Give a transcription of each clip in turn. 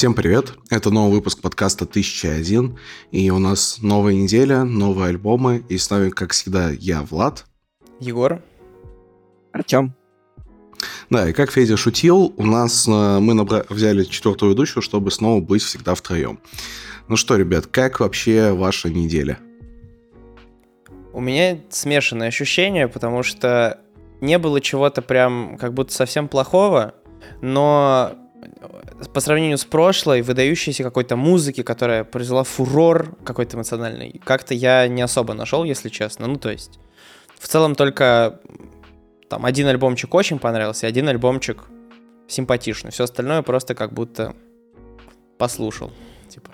Всем привет! Это новый выпуск подкаста «1001», и у нас новая неделя, новые альбомы, и с нами, как всегда, я, Влад. Егор. Артем. Да, и как Федя шутил, у нас э, мы набра- взяли четвертую ведущую, чтобы снова быть всегда втроем. Ну что, ребят, как вообще ваша неделя? У меня смешанные ощущения, потому что не было чего-то прям как будто совсем плохого, но по сравнению с прошлой, выдающейся какой-то музыки, которая произвела фурор какой-то эмоциональный, как-то я не особо нашел, если честно. Ну, то есть, в целом только там один альбомчик очень понравился, один альбомчик симпатичный. Все остальное просто как будто послушал. Типа.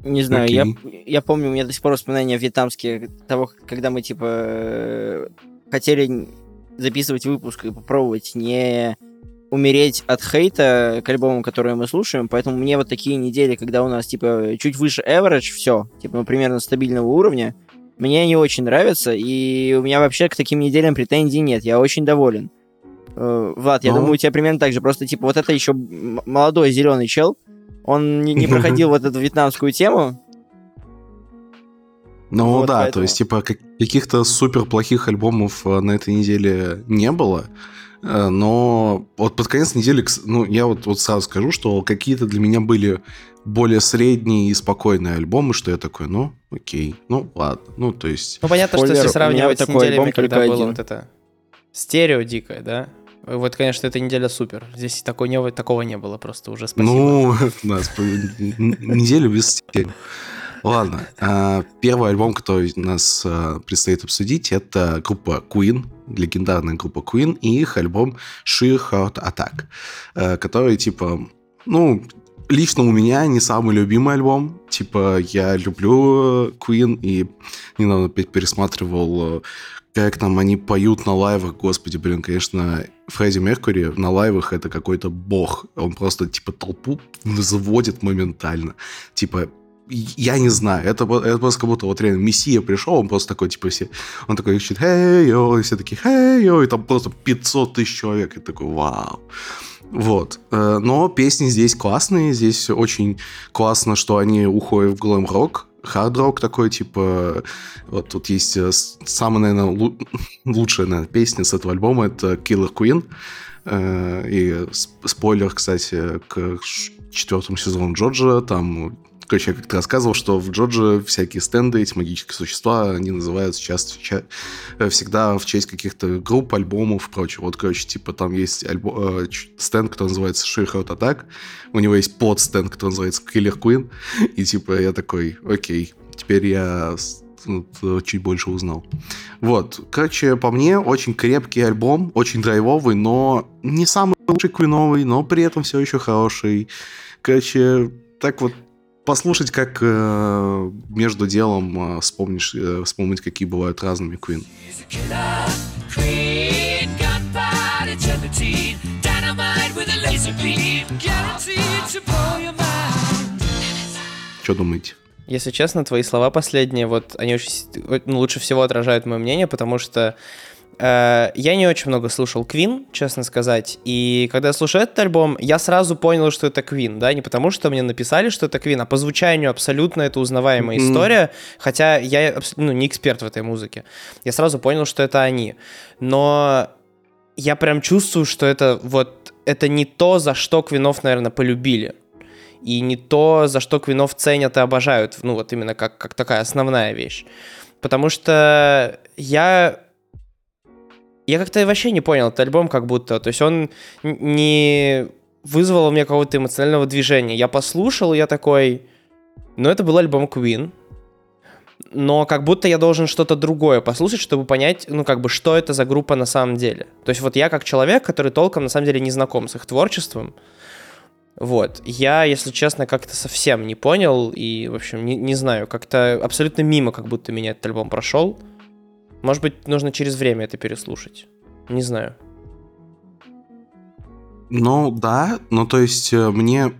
Не знаю, я, я помню, у меня до сих пор воспоминания вьетнамские того, когда мы, типа, хотели записывать выпуск и попробовать не умереть от хейта к альбому, который мы слушаем, поэтому мне вот такие недели, когда у нас, типа, чуть выше average, все, типа, ну, примерно стабильного уровня, мне не очень нравятся, и у меня вообще к таким неделям претензий нет, я очень доволен. Э, Влад, я Но... думаю, у тебя примерно так же, просто, типа, вот это еще молодой зеленый чел, он не, не проходил вот эту вьетнамскую тему, ну вот да, поэтому... то есть, типа, каких-то супер плохих альбомов э, на этой неделе не было. Э, но вот под конец недели, ну, я вот, вот сразу скажу, что какие-то для меня были более средние и спокойные альбомы, что я такой, ну, окей, ну, ладно. Ну, то есть... Ну, понятно, Спойлер, что если сравнивать с неделями, когда было один. вот это стерео дикое, да? Вот, конечно, эта неделя супер. Здесь такого не, такого не было просто уже, спасибо. Ну, да, неделю без стерео. Ладно. А, первый альбом, который нас а, предстоит обсудить, это группа Queen, легендарная группа Queen, и их альбом Sheer Heart Attack, а, который, типа, ну, лично у меня не самый любимый альбом. Типа, я люблю Queen, и недавно опять пересматривал как там они поют на лайвах, господи, блин, конечно, Фредди Меркури на лайвах это какой-то бог. Он просто, типа, толпу заводит моментально. Типа, я не знаю, это, это просто как будто вот реально Мессия пришел, он просто такой, типа, все, он такой кричит, хей, и все такие, хей, и там просто 500 тысяч человек, и такой, вау. Вот. Э, но песни здесь классные, здесь очень классно, что они уходят в глэм-рок, хард-рок такой, типа, вот тут есть э, самая, наверное, лучшая наверное, песня с этого альбома, это Killer Queen, э, и спойлер, кстати, к четвертому сезону Джорджа, там Короче, я как-то рассказывал, что в Джорджи всякие стенды, эти магические существа, они называются часто, ча- э, всегда в честь каких-то групп, альбомов и прочего. Вот, короче, типа там есть альбо- э, стенд, который называется Heart Attack, у него есть подстенд, который называется Killer Queen, и типа я такой, окей, теперь я ну, чуть больше узнал. Вот, короче, по мне, очень крепкий альбом, очень драйвовый, но не самый лучший квиновый, но при этом все еще хороший. Короче, так вот послушать, как э, между делом э, вспомнишь, э, вспомнить, какие бывают разными Queen. Что думаете? Если честно, твои слова последние, вот они очень ну, лучше всего отражают мое мнение, потому что Э, я не очень много слушал Queen, честно сказать, и когда я слушал этот альбом, я сразу понял, что это Queen, да, не потому что мне написали, что это Queen, а по звучанию абсолютно это узнаваемая mm-hmm. история, хотя я ну, не эксперт в этой музыке. Я сразу понял, что это они. Но я прям чувствую, что это вот это не то, за что Квинов, наверное, полюбили. И не то, за что Квинов ценят и обожают, ну вот именно как, как такая основная вещь. Потому что я я как-то вообще не понял этот альбом как будто. То есть он не вызвал у меня какого-то эмоционального движения. Я послушал, я такой... Ну, это был альбом Queen. Но как будто я должен что-то другое послушать, чтобы понять, ну, как бы, что это за группа на самом деле. То есть вот я как человек, который толком, на самом деле, не знаком с их творчеством, вот. Я, если честно, как-то совсем не понял и, в общем, не, не знаю, как-то абсолютно мимо как будто меня этот альбом прошел. Может быть, нужно через время это переслушать. Не знаю. Ну, да, ну, то есть э, мне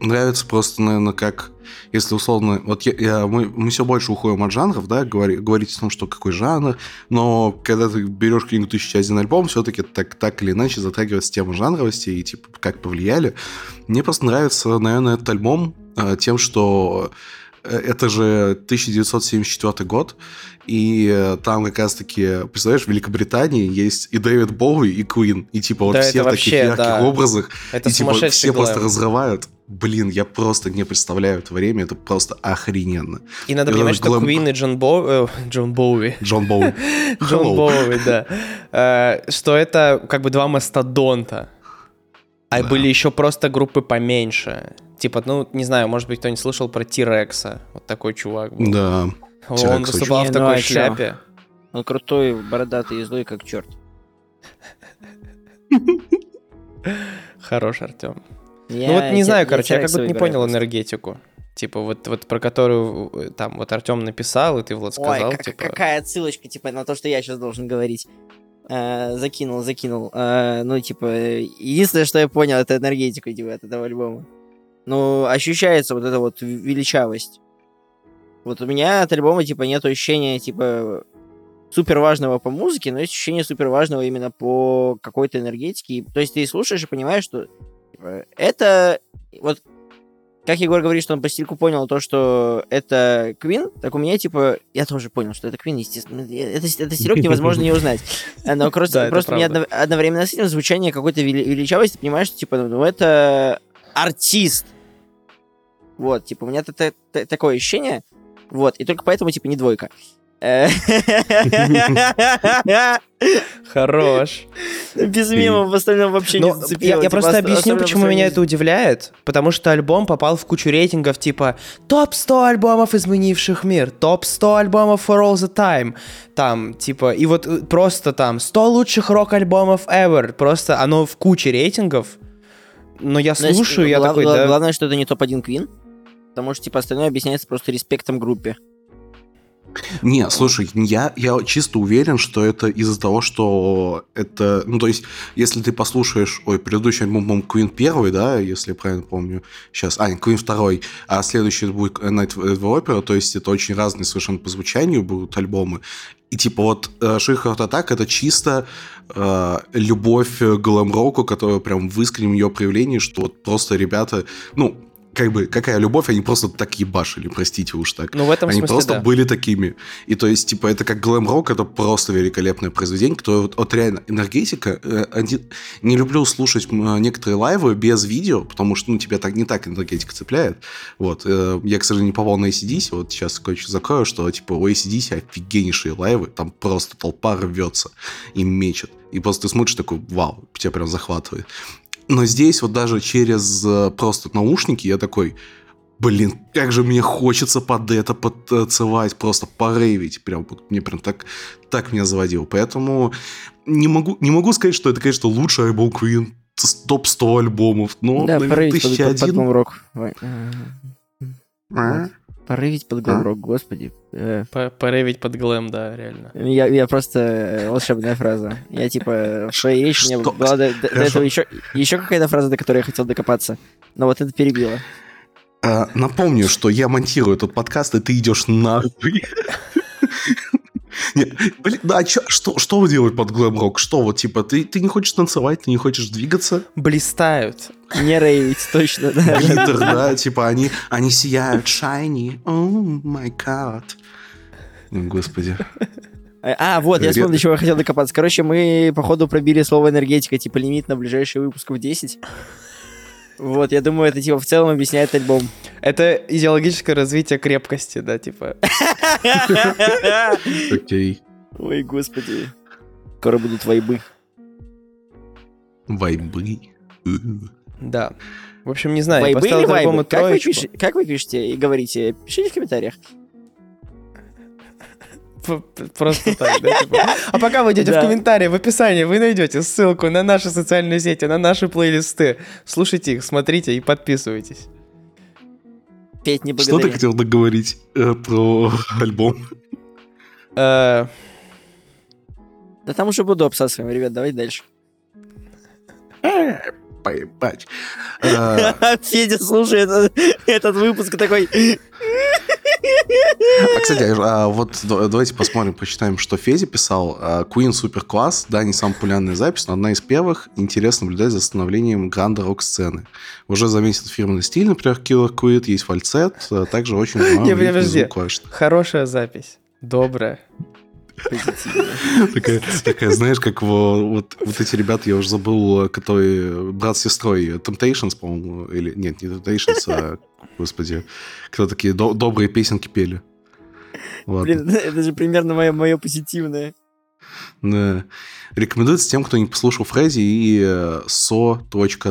нравится просто, наверное, как если условно, вот я, я, мы, мы все больше уходим от жанров, да, говори, говорить о том, что какой жанр, но когда ты берешь книгу «1001 альбом», все-таки так, так или иначе затрагивается тема жанровости и, типа, как повлияли. Мне просто нравится, наверное, этот альбом э, тем, что это же 1974 год, и э, там как раз-таки, представляешь, в Великобритании есть и Дэвид Боуи, и Куин, и типа вот Да, все в таких вообще, ярких да. образах, Это и типа все просто глэм. разрывают. Блин, я просто не представляю это время, это просто охрененно. И надо это понимать, что глэм- Куин и Джон Боу... э, Джон Боуи. Джон Боуи. Джон. Боуи, да. Э, Что это как бы два мастодонта. А Да. были еще просто группы поменьше. Типа, ну, не знаю, может быть, кто-нибудь слышал про Тирекса. Вот такой чувак был. Да. Он выступал очень- в Не, ну такой а чё? шляпе. Он крутой, бородатый и злой, как черт. Хорош, Артем. Ну вот не знаю, короче, я как будто не понял энергетику. Типа вот, вот про которую э, там вот Артем написал, и ты, Влад, сказал, Ой, как- типа... какая отсылочка, типа, на то, что я сейчас должен говорить. Э, закинул, закинул. Э, ну, типа, единственное, что я понял, это энергетика, типа, от этого альбома. Ну, ощущается вот эта вот величавость. Вот у меня от альбома, типа, нет ощущения, типа, супер важного по музыке, но есть ощущение супер важного именно по какой-то энергетике. То есть ты слушаешь и понимаешь, что типа, это... Вот как Егор говорит, что он по стильку понял то, что это Квин, так у меня, типа, я тоже понял, что это Квин, естественно. Это, это стилек невозможно не узнать. Но просто, просто у меня одновременно с этим звучание какой-то вели- величавости, ты понимаешь, что, типа, ну, это артист. Вот, типа, у меня такое ощущение, вот, и только поэтому, типа, не двойка. Э, Хорош. Без мемов в остальном вообще Ну, не зацепило. я, типа, просто ост- объясню, почему по меня это удивляет. Потому что альбом попал в кучу рейтингов типа топ-100 альбомов, изменивших мир, топ-100 альбомов for all the time. Там, типа, и вот э, просто там 100 лучших рок-альбомов ever. Просто оно в куче рейтингов. Но я Ну, слушаю, я такой, да... Главное, что это не топ-1 Квин, потому что, типа, остальное объясняется просто респектом группе. Не, слушай, я, я чисто уверен, что это из-за того, что это... Ну, то есть, если ты послушаешь... Ой, предыдущий альбом, по-моему, Queen первый, да, если я правильно помню. Сейчас... А, Queen второй. А следующий будет Night at the Opera. То есть, это очень разные совершенно по звучанию будут альбомы. И типа вот Шихард Атак это чисто э, любовь к глэм-року, которая прям в искреннем ее проявлении, что вот просто ребята, ну, как бы, какая любовь, они просто так ебашили, простите уж так. Ну, в этом Они смысле, просто да. были такими. И то есть, типа, это как глэм-рок, это просто великолепное произведение, которое вот, вот реально энергетика. э, один- Не люблю слушать некоторые лайвы без видео, потому что, ну, тебя так не так энергетика цепляет. Вот. э, Я, к сожалению, не попал на ACDC, вот сейчас кое-что закрою, что, типа, у ACDC офигеннейшие лайвы, там просто толпа рвется и мечет. И просто ты смотришь такой, вау, тебя прям захватывает. Но здесь вот даже через э, просто наушники я такой, блин, как же мне хочется под это потанцевать, просто порейвить. Прям, вот мне прям так, так меня заводил. Поэтому не могу, не могу сказать, что это, конечно, лучший альбом Queen, с- топ-100 альбомов, но, да, наверное, порывить под, под, под 1001. Ой, э, А? Порывить под глэм-рок, господи. Э, По- Поревить под глэм, да, реально. Я, я просто э, волшебная фраза. Я типа в своей речи у меня Что? была до, до- этого еще, еще какая-то фраза, до которой я хотел докопаться. Но вот это перебило. А, Напомню, что я монтирую этот подкаст, и ты идешь нахуй. Не, Блин, да, а чё- что, что вы делаете под глэм-рок? Что вот, типа, ты, ты не хочешь танцевать, ты не хочешь двигаться? Блистают. Не рейвить, точно, да. Глиттер, да, типа, они, они сияют, shiny, oh my god. О, Господи. А, вот, я вспомнил, чего я хотел докопаться. Короче, мы, походу, пробили слово энергетика, типа лимит на ближайший выпуск в 10. Вот, я думаю, это, типа, в целом объясняет альбом. Это идеологическое развитие крепкости, да, типа. Окей. Ой, господи. Скоро будут вайбы. Вайбы. Да. В общем, не знаю, я Вайбы или поставил вы, пишете, как вы пишете и говорите? Пишите в комментариях. Просто так, да? типа. А пока вы идете в Да. комментарии, в описании, вы найдете ссылку на наши социальные сети, на наши плейлисты. Слушайте их, смотрите и подписывайтесь. Петь не Что ты хотел договорить э, про альбом? Э, Да там уже буду обсасываем, ребят, давайте дальше. поебать. Федя слушает этот выпуск такой... А, кстати, а, вот давайте посмотрим, почитаем, что Федя писал. А, Queen супер класс, да, не самая популярная запись, но одна из первых. Интересно наблюдать за становлением гранда рок-сцены. Уже заметен фирменный стиль, например, Killer Queen, есть фальцет, а также очень Не, подожди, хорошая запись, добрая. Такая, такая, знаешь, как вот, вот эти ребята, я уже забыл, которые брат с сестрой Temptations, по-моему, или нет, не Temptations, а, господи, кто такие до, добрые песенки пели. Ладно. Блин, это же примерно мое, мое позитивное. Да. Рекомендуется тем, кто не послушал Фредди и э, со.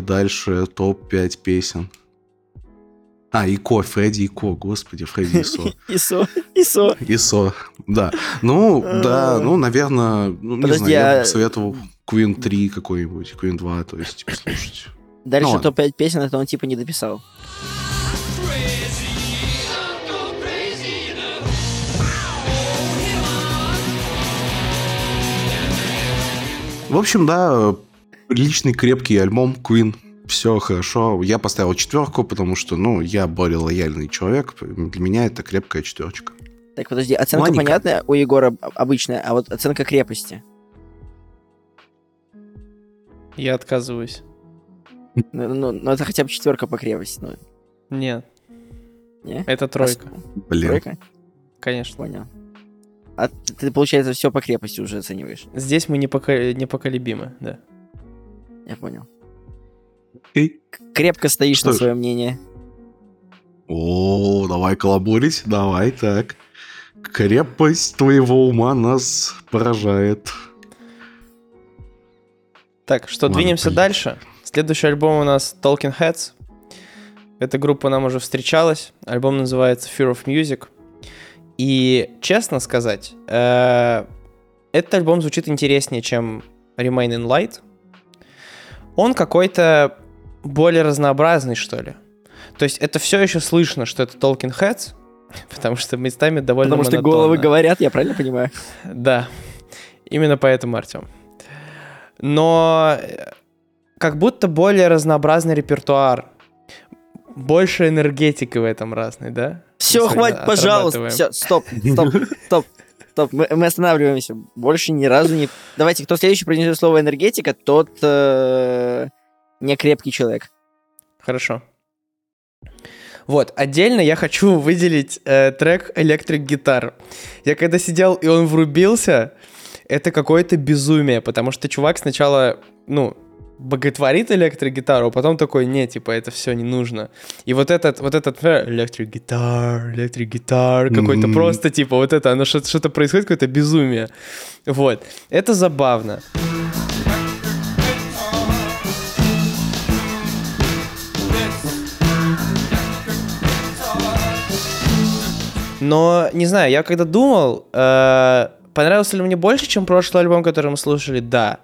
Дальше топ-5 песен. А, Ико, Фредди Ико, господи, Фредди Исо. Исо, Исо. Исо, да. Ну, да, ну, наверное, ну, не знаю, я бы а посоветовал Queen 3 какой-нибудь, Queen 2, то есть, типа, слушать. Дальше ну, топ-5 песен, это он, типа, не дописал. В общем, да, личный крепкий альбом Queen все хорошо. Я поставил четверку, потому что, ну, я более лояльный человек. Для меня это крепкая четверочка. Так, подожди, оценка Маленькая. понятная у Егора обычная, а вот оценка крепости? Я отказываюсь. Ну, ну, ну это хотя бы четверка по крепости. Ну. Нет. Не? Это тройка. А, Блин. Тройка? Конечно. Понял. А ты, получается, все по крепости уже оцениваешь? Здесь мы непока... непоколебимы, да. Я понял. И? Крепко стоишь Что на свое мнение. О, давай коллаборить, давай, так. Крепость твоего ума нас поражает. Так, что, Ладно, двинемся блин. дальше. Следующий альбом у нас Talking Heads. Эта группа нам уже встречалась. Альбом называется Fear of Music. И, честно сказать, э, этот альбом звучит интереснее, чем Remain in Light. Он какой-то более разнообразный, что ли. То есть это все еще слышно, что это Talking Heads, потому что местами довольно Потому монотонно. что головы говорят, я правильно понимаю? Да, именно поэтому, Артем. Но э, как будто более разнообразный репертуар, больше энергетики в этом разной, да? Все, хватит, пожалуйста. Все, стоп, стоп, стоп. Стоп, мы, мы останавливаемся. Больше ни разу не... Давайте, кто следующий произнесет слово энергетика, тот э, не крепкий человек. Хорошо. Вот, отдельно я хочу выделить э, трек Electric Guitar. Я когда сидел и он врубился, это какое-то безумие, потому что чувак сначала, ну, боготворит электрогитару, а потом такой, не, типа, это все не нужно. И вот этот, вот этот электрик гитар, электрик гитар, какой-то mm-hmm. просто, типа, вот это, оно что-то, что-то происходит, какое-то безумие. Вот. Это забавно. Но, не знаю, я когда думал, э, понравился ли мне больше, чем прошлый альбом, который мы слушали, да.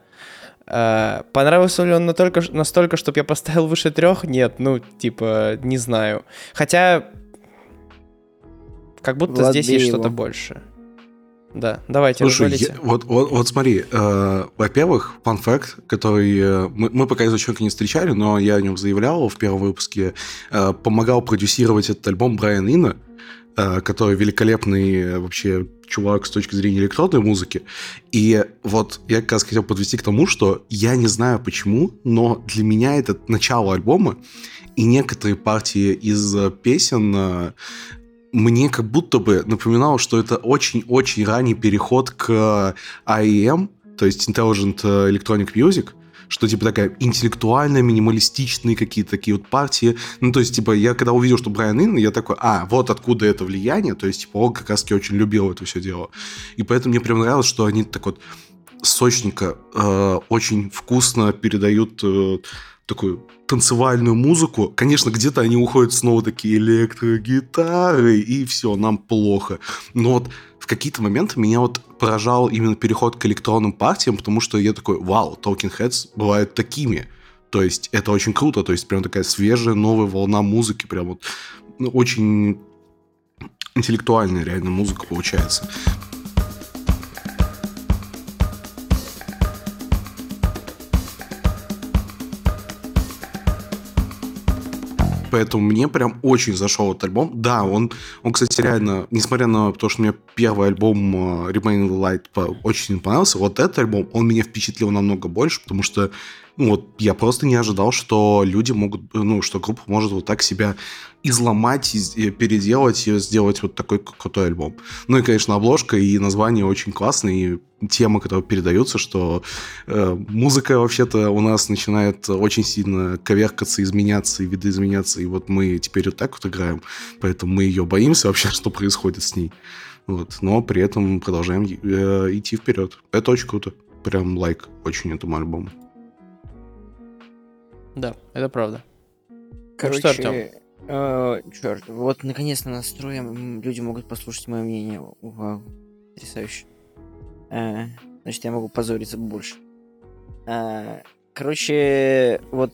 Э, понравился ли он настолько, настолько чтобы я поставил выше трех? Нет, ну, типа, не знаю. Хотя, как будто Влад здесь есть что-то больше. Да, давайте, Слушай, я, вот, вот, вот смотри, э, во-первых, фан факт, который э, мы, мы пока из человека не встречали, но я о нем заявлял в первом выпуске, э, помогал продюсировать этот альбом Брайан Инна, который великолепный э, вообще чувак с точки зрения электронной музыки. И вот я как раз хотел подвести к тому, что я не знаю почему, но для меня это начало альбома, и некоторые партии из э, песен мне как будто бы напоминало, что это очень-очень ранний переход к IEM, то есть Intelligent Electronic Music, что типа такая интеллектуальная, минималистичные какие-то такие вот партии. Ну, то есть, типа, я когда увидел, что Брайан Ин, я такой, а, вот откуда это влияние, то есть, типа, он как раз-таки очень любил это все дело. И поэтому мне прям нравилось, что они так вот сочненько, э, очень вкусно передают э, такую танцевальную музыку. Конечно, где-то они уходят снова такие электрогитары, и все, нам плохо. Но вот в какие-то моменты меня вот поражал именно переход к электронным партиям, потому что я такой, вау, Talking Heads бывают такими. То есть это очень круто, то есть прям такая свежая новая волна музыки, прям вот ну, очень интеллектуальная реально музыка получается. Поэтому мне прям очень зашел этот альбом. Да, он, он, кстати, реально, несмотря на то, что мне первый альбом uh, Remain Light очень понравился, вот этот альбом, он меня впечатлил намного больше, потому что ну, вот я просто не ожидал, что люди могут, ну, что группа может вот так себя изломать, и переделать и сделать вот такой крутой альбом. Ну и, конечно, обложка и название очень классные, и темы, которые передаются, что э, музыка вообще-то у нас начинает очень сильно коверкаться, изменяться и видоизменяться, и вот мы теперь вот так вот играем, поэтому мы ее боимся вообще, что происходит с ней. Вот. Но при этом продолжаем э, идти вперед. Это очень круто. Прям лайк очень этому альбому. Да, это правда. Короче, ну, что? Э, черт, вот наконец-то настроим, люди могут послушать мое мнение. Вау, потрясающе. Э, значит, я могу позориться больше. Э, короче, вот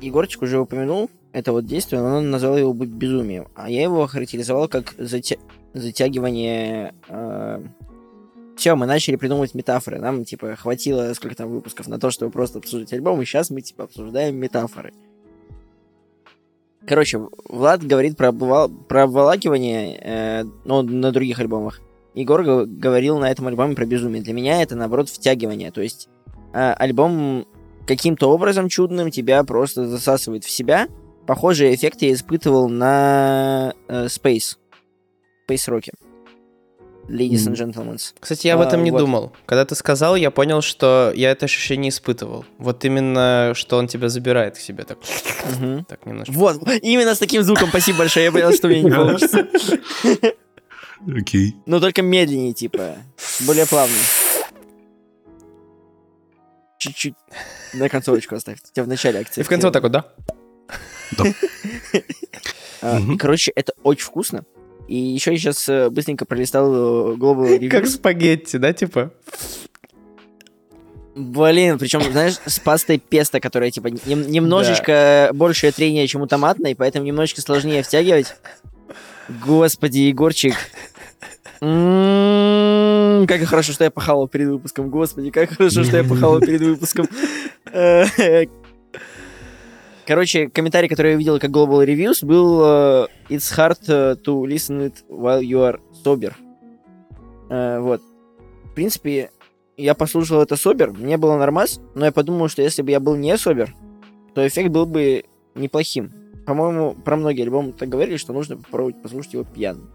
Егорчик уже упомянул это вот действие, но он назвал его безумием. А я его охарактеризовал как затя... затягивание... Э... Все, мы начали придумывать метафоры. Нам, типа, хватило сколько там выпусков на то, чтобы просто обсуждать альбом, и сейчас мы, типа, обсуждаем метафоры. Короче, Влад говорит про, про обволакивание, э, ну, на других альбомах. Егор говорил на этом альбоме про безумие. Для меня это, наоборот, втягивание. То есть э, альбом каким-то образом чудным тебя просто засасывает в себя. Похожий эффект я испытывал на э, Space. Space Rocky. Ladies and gentlemen. Кстати, я об этом а, не вот. думал. Когда ты сказал, я понял, что я это ощущение испытывал. Вот именно, что он тебя забирает к себе так. Угу. Так немножко. Вот, именно с таким звуком. Спасибо большое. Я понял, что мне не получится. Окей. Но только медленнее, типа. Более плавно. Чуть-чуть на концовочку оставь. У тебя в начале акции. И в конце вот так вот, да? Да. А, короче, это очень вкусно. И еще я сейчас э, быстренько пролистал э, Global Reviews. Как спагетти, да, типа? Блин, причем, знаешь, с пастой песто, которая, типа, нем- немножечко да. большее трение, чем у томатной, поэтому немножечко сложнее втягивать. Господи, Егорчик. М-м-м, как хорошо, что я похавал перед выпуском. Господи, как хорошо, что я похавал перед выпуском. Короче, комментарий, который я видел как Global Reviews, был uh, It's hard э, to listen it while you are sober. Uh, вот. В принципе, я послушал это собер, мне было нормас, но я подумал, что если бы я был не собер, то эффект был бы неплохим. По-моему, про многие альбомы так говорили, что нужно попробовать послушать его пьяным.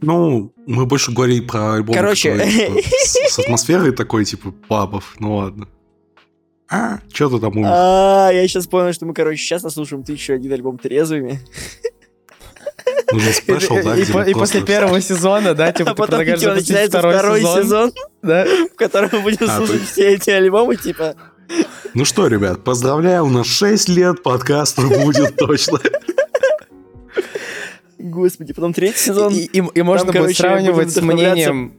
Ну, мы больше говорили про альбом Короче... Который, типа, с, с атмосферой такой, типа, пабов, ну ладно. А, что ты там умер? А, я сейчас понял, что мы, короче, сейчас наслушаем ты еще один альбом трезвыми. Нужен спешл, да, и, после первого сезона, да, типа, а ты предлагаешь типа, запустить второй, сезон, да? в котором мы будем а, слушать все эти альбомы, типа... Ну что, ребят, поздравляю, у нас 6 лет подкаста будет точно. Господи, потом третий сезон. И, и, и можно будет сравнивать с мнением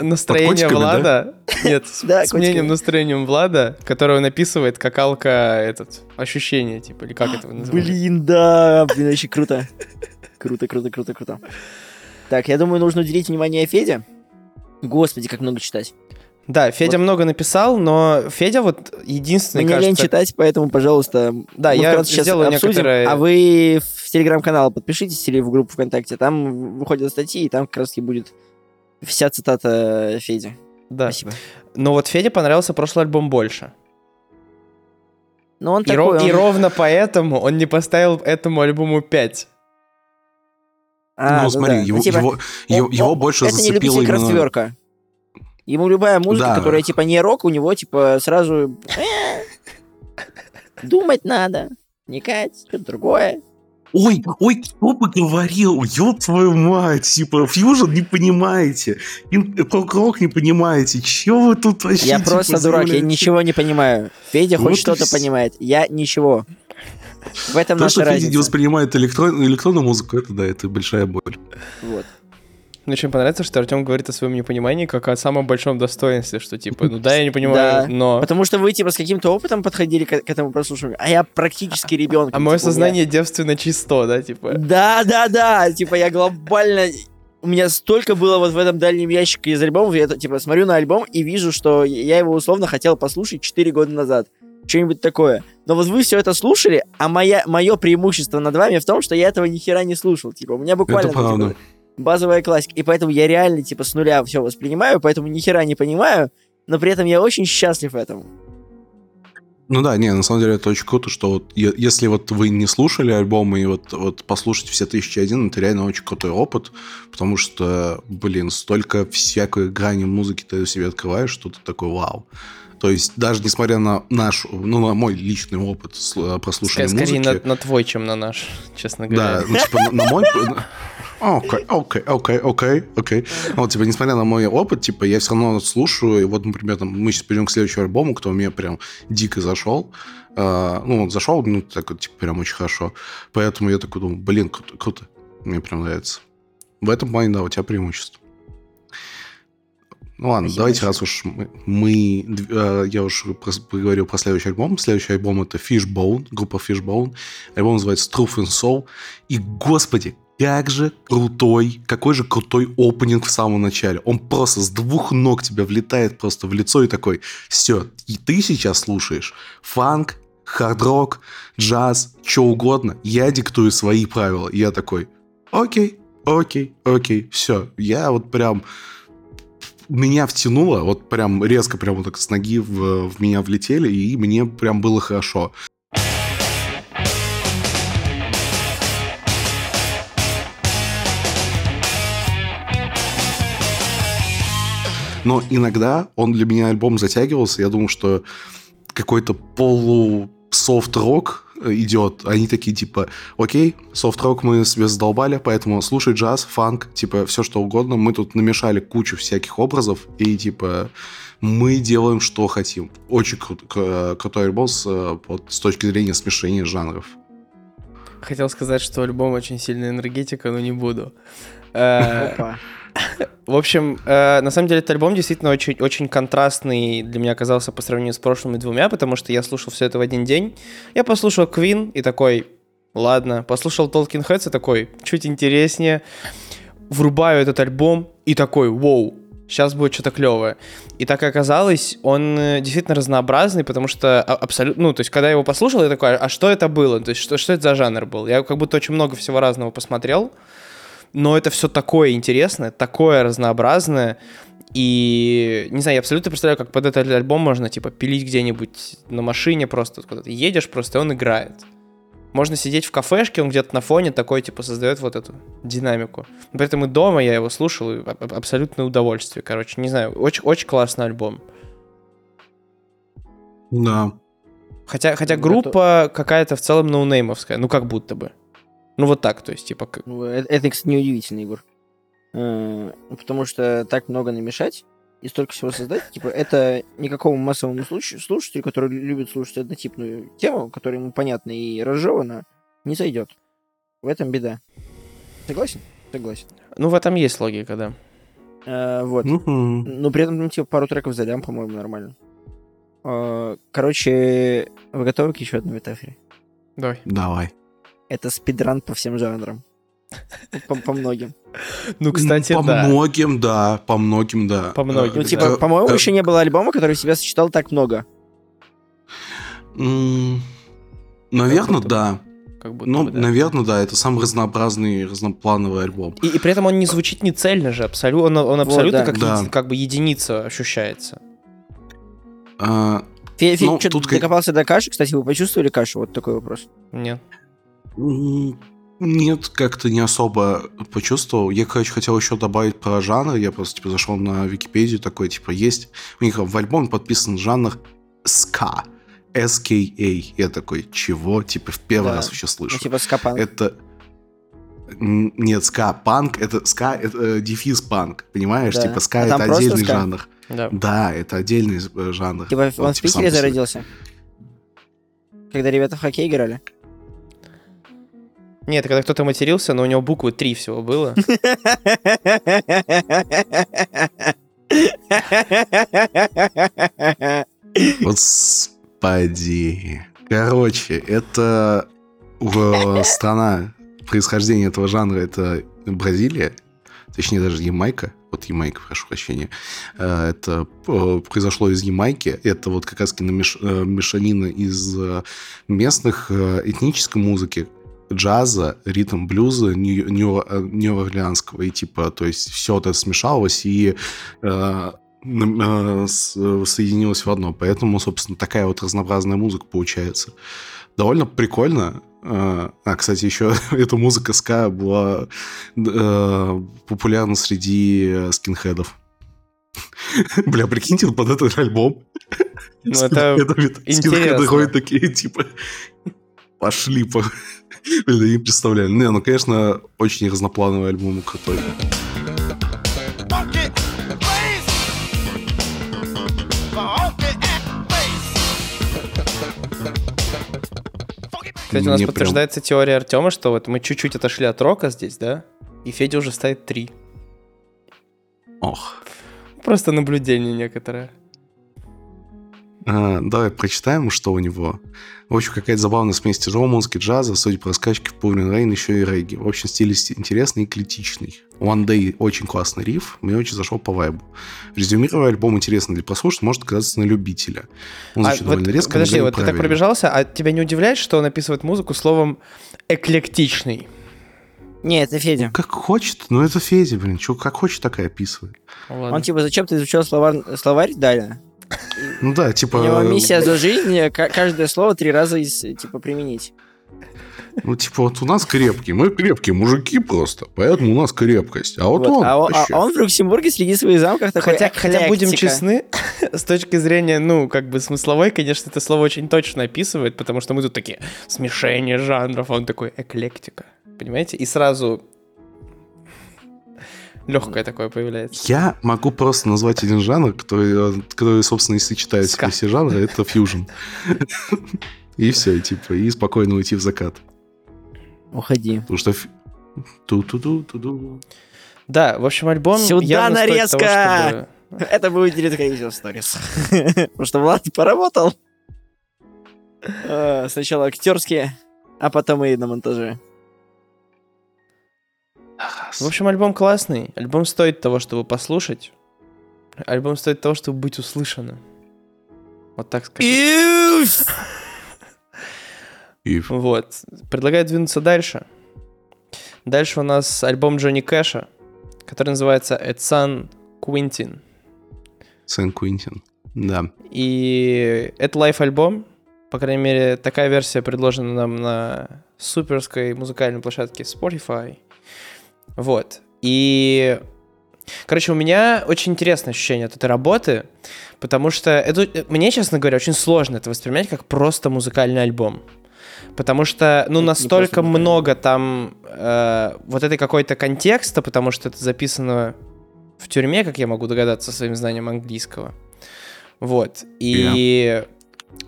настроение Влада. Да? Нет, да, с мнением настроением Влада, которое он описывает как алка этот ощущение, типа, или как это называется? Блин, да, блин, очень круто. Круто, круто, круто, круто. Так, я думаю, нужно уделить внимание Феде. Господи, как много читать. Да, Федя вот. много написал, но Федя вот единственный, Мне кажется... лень читать, поэтому, пожалуйста, да, я сейчас сделаю обсудим, некоторые... А вы в телеграм-канал подпишитесь или в группу ВКонтакте, там выходят статьи, и там как раз таки будет Вся цитата Феди. Да. Спасибо. Но вот Феде понравился прошлый альбом больше. Но он и, такой, ров, он... и ровно поэтому он не поставил этому альбому 5. А, ну, ну смотри, да. его, ну, типа, его, он, его он, больше это зацепило не именно... Крафтверка. Ему любая музыка, да. которая типа не рок, у него типа сразу «Э, думать надо, вникать, что-то другое. Ой, ой, кто бы говорил, ёб твою мать, типа, фьюжн не понимаете, рок не понимаете, чё вы тут вообще Я типа, просто дурак, я ничего не понимаю. Федя вот хоть что-то все. понимает, я ничего. В этом То, наша что разница. Федя не воспринимает электрон, электронную музыку, это да, это большая боль. Вот. Мне очень понравится, что Артем говорит о своем непонимании как о самом большом достоинстве, что типа, ну да, я не понимаю, да. но... Потому что вы типа с каким-то опытом подходили к, к этому прослушиванию, а я практически ребенок. А типа, мое сознание я... девственно чисто, да, типа? Да, да, да, типа я глобально... У меня столько было вот в этом дальнем ящике из альбомов, я типа смотрю на альбом и вижу, что я его условно хотел послушать 4 года назад. что-нибудь такое. Но вот вы все это слушали, а моя, мое преимущество над вами в том, что я этого ни хера не слушал. Типа, у меня буквально... Это правда. Типа, базовая классика. И поэтому я реально, типа, с нуля все воспринимаю, поэтому ни хера не понимаю, но при этом я очень счастлив этому. Ну да, не, на самом деле это очень круто, что вот если вот вы не слушали альбомы и вот, вот послушать все 1001, это реально очень крутой опыт, потому что, блин, столько всякой грани музыки ты себе открываешь, что ты такой вау. То есть даже несмотря на наш, ну, на мой личный опыт прослушивания Скорее, музыки... Скорее на, на твой, чем на наш, честно говоря. Да, ну, типа, на, на мой... Окей, окей, окей, окей, окей. Вот, типа, несмотря на мой опыт, типа, я все равно слушаю, и вот, например, там, мы сейчас перейдем к следующему альбому, кто мне прям дико зашел. Uh, ну, он зашел, ну, так вот, типа, прям очень хорошо. Поэтому я такой думаю, блин, круто, круто. Мне прям нравится. В этом плане, да, у тебя преимущество. Ну ладно, Спасибо давайте, раз уж мы, мы э, я уже поговорил про следующий альбом. Следующий альбом это Fishbone, группа Fishbone. Альбом называется Truth and Soul. И, господи, как же крутой, какой же крутой опенинг в самом начале. Он просто с двух ног тебя влетает просто в лицо и такой, все, и ты сейчас слушаешь фанк, хард-рок, джаз, что угодно. Я диктую свои правила. И я такой, окей, окей, окей, все. Я вот прям меня втянуло, вот прям резко прям вот так с ноги в, в меня влетели, и мне прям было хорошо. Но иногда он для меня альбом затягивался. Я думал, что какой-то полу софт-рок идет, они такие типа, окей, софт-рок мы себе задолбали, поэтому слушай джаз, фанк, типа все что угодно, мы тут намешали кучу всяких образов и типа мы делаем что хотим. Очень крут, крутой альбом с, вот, с точки зрения смешения жанров. Хотел сказать, что альбом очень сильная энергетика, но не буду. В общем, э, на самом деле этот альбом действительно очень, очень контрастный для меня оказался по сравнению с прошлыми двумя, потому что я слушал все это в один день. Я послушал Queen и такой, ладно. Послушал Talking Heads и такой, чуть интереснее. Врубаю этот альбом и такой, вау, сейчас будет что-то клевое. И так и оказалось, он э, действительно разнообразный, потому что абсолютно, ну, то есть, когда я его послушал, я такой, а что это было? То есть, что, что это за жанр был? Я как будто очень много всего разного посмотрел но это все такое интересное, такое разнообразное, и, не знаю, я абсолютно представляю, как под этот альбом можно, типа, пилить где-нибудь на машине просто, куда ты едешь просто, и он играет. Можно сидеть в кафешке, он где-то на фоне такой, типа, создает вот эту динамику. Поэтому дома я его слушал, и абсолютное удовольствие, короче. Не знаю, очень, очень классный альбом. Да. Хотя, хотя группа какая-то в целом ноунеймовская, ну как будто бы. Ну вот так, то есть, типа... Как... Ну, это, это, кстати, неудивительно, Егор. Э, потому что так много намешать и столько всего создать, типа, это никакому массовому слушателю, который любит слушать однотипную тему, которая ему понятна и разжевана, не зайдет. В этом беда. Согласен? Согласен. Ну, в этом есть логика, да. А, вот. Но при этом, ну, типа, пару треков задам, по-моему, нормально. А, короче, вы готовы к еще одной метафоре? Давай. Давай это спидран по всем жанрам. По, по многим. Ну, кстати, по да. По многим, да. По многим, да. По многим. Ну, типа, да. по-моему, как... еще не было альбома, который себя сочетал так много. наверное, да. Как будто ну, бы, да. наверное, да, это самый разнообразный, разноплановый альбом. И, и при этом он не звучит не цельно же, абсолютно, он, он абсолютно вот, да. как, да. Еди, как бы единица ощущается. А, Фе, Фе, ну, что, тут... докопался до каши? Кстати, вы почувствовали кашу? Вот такой вопрос. Нет. Нет, как-то не особо почувствовал. Я, короче, хотел еще добавить про жанр. Я просто, типа, зашел на Википедию, такой, типа, есть... У них в альбоме подписан жанр ска. SKA. Я такой, чего? Типа, в первый да. раз вообще слышу. Ну, типа, ска-панк. Это... Нет, ска-панк, это ска, это э, дефис панк, понимаешь? Да. Типа, ска а это отдельный ска? жанр. Да. да, это отдельный э, жанр. Типа, он, он в Питере зародился? Когда ребята в хоккей играли? Нет, когда кто-то матерился, но у него буквы три всего было. Господи. Короче, это страна происхождения этого жанра, это Бразилия, точнее даже Ямайка. вот Ямайка, прошу прощения, э, это э, произошло из Ямайки, это вот как раз меш, э, мешанина из местных этнической музыки, джаза, ритм блюза, нью-орлеанского, и типа, то есть все это смешалось и соединилось в одно. Поэтому, собственно, такая вот разнообразная музыка получается. Довольно прикольно. А, а, кстати, еще эта музыка ска была э, популярна среди скинхедов. Бля, прикиньте, под этот альбом. Ну, это интересно. такие, типа, пошли по... Бля, не представляю. Не, ну, конечно, очень разноплановый альбом крутой. Кстати, у нас подтверждается прям... теория Артема, что вот мы чуть-чуть отошли от рока здесь, да? И Федя уже ставит три. Ох. Просто наблюдение некоторое. А, давай прочитаем, что у него. В общем, какая-то забавная смесь тяжелой музыки, джаза, судя по раскачке в Пурин Рейн, еще и регги. В общем, стиль интересный и клетичный. One Day очень классный риф, мне очень зашел по вайбу. Резюмируя, альбом интересный для прослушивания, может оказаться на любителя. Он звучит а довольно вот, резко, Подожди, вот ты так пробежался, а тебя не удивляет, что он описывает музыку словом «эклектичный»? Не, это Федя. Ну, как хочет, ну это Федя, блин, чё, как хочет, такая описывает. Ладно. Он типа, зачем ты изучал словарь, словарь Даля? Ну да, типа... У него миссия за жизнь, каждое слово три раза из, типа, применить. Ну, типа, вот у нас крепкие, мы крепкие мужики просто, поэтому у нас крепкость. А вот, вот он а, вообще... а он в Люксембурге среди своих замках такой хотя, хотя будем честны, с точки зрения, ну, как бы смысловой, конечно, это слово очень точно описывает, потому что мы тут такие смешение жанров, а он такой эклектика, понимаете? И сразу легкое такое появляется. Я могу просто назвать один жанр, который, который собственно, и сочетает себе все жанры, это фьюжн. И все, типа, и спокойно уйти в закат. Уходи. Потому что... Ту-ту-ту-ту-ту. Да, в общем, альбом... Сюда нарезка! Того, чтобы... Это будет Редкрейзер Stories. Потому что Влад поработал. А, сначала актерские, а потом и на монтаже. В общем, альбом классный. Альбом стоит того, чтобы послушать. Альбом стоит того, чтобы быть услышанным. Вот так сказать. Вот. Предлагаю двинуться дальше. Дальше у нас альбом Джонни Кэша, который называется At San Quentin. Сан Quentin, да. И это лайф-альбом. По крайней мере, такая версия предложена нам на суперской музыкальной площадке Spotify. Вот. И Короче, у меня очень интересное ощущение от этой работы, потому что это, мне, честно говоря, очень сложно это воспринимать как просто музыкальный альбом. Потому что, ну, настолько много там э, вот этой какой-то контекста, потому что это записано в тюрьме, как я могу догадаться, своим знанием английского. Вот. И yeah.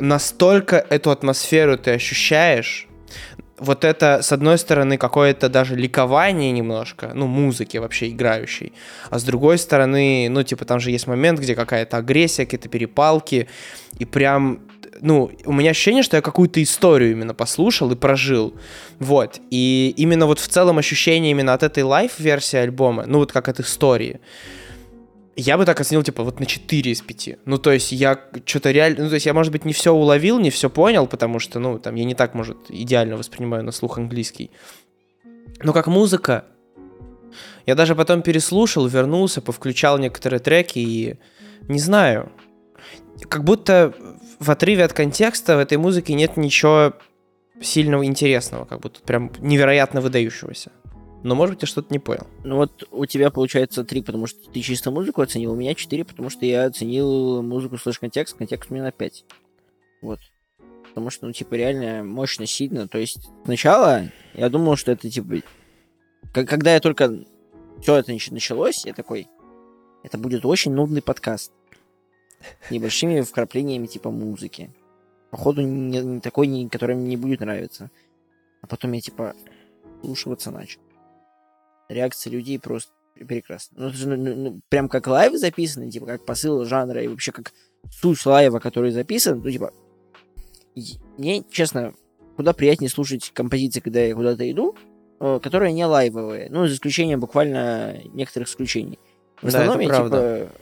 настолько эту атмосферу ты ощущаешь, вот это, с одной стороны, какое-то даже ликование немножко, ну, музыки вообще играющей, а с другой стороны, ну, типа, там же есть момент, где какая-то агрессия, какие-то перепалки, и прям, ну, у меня ощущение, что я какую-то историю именно послушал и прожил, вот, и именно вот в целом ощущение именно от этой live-версии альбома, ну, вот как от истории, я бы так оценил, типа, вот на 4 из 5. Ну, то есть я что-то реально... Ну, то есть я, может быть, не все уловил, не все понял, потому что, ну, там, я не так, может, идеально воспринимаю на слух английский. Но как музыка, я даже потом переслушал, вернулся, повключал некоторые треки и... Не знаю. Как будто в отрыве от контекста в этой музыке нет ничего сильного интересного, как будто прям невероятно выдающегося. Но, может быть, я что-то не понял. Ну вот у тебя получается три, потому что ты чисто музыку оценил, у меня четыре, потому что я оценил музыку слышь контекст, контекст у меня на пять. Вот. Потому что, ну, типа, реально мощно, сильно. То есть сначала я думал, что это, типа... Когда я только... Все это началось, я такой... Это будет очень нудный подкаст. Небольшими вкраплениями, типа, музыки. Походу, не, не такой, не, который мне не будет нравиться. А потом я, типа, слушаться начал реакция людей просто прекрасна. Ну, это же ну, ну, ну, прям как лайв записан, типа, как посыл жанра и вообще как суть лайва, который записан, ну, типа, мне, честно, куда приятнее слушать композиции, когда я куда-то иду, э, которые не лайвовые, ну, за исключением буквально некоторых исключений. В основном да, я, правда. типа,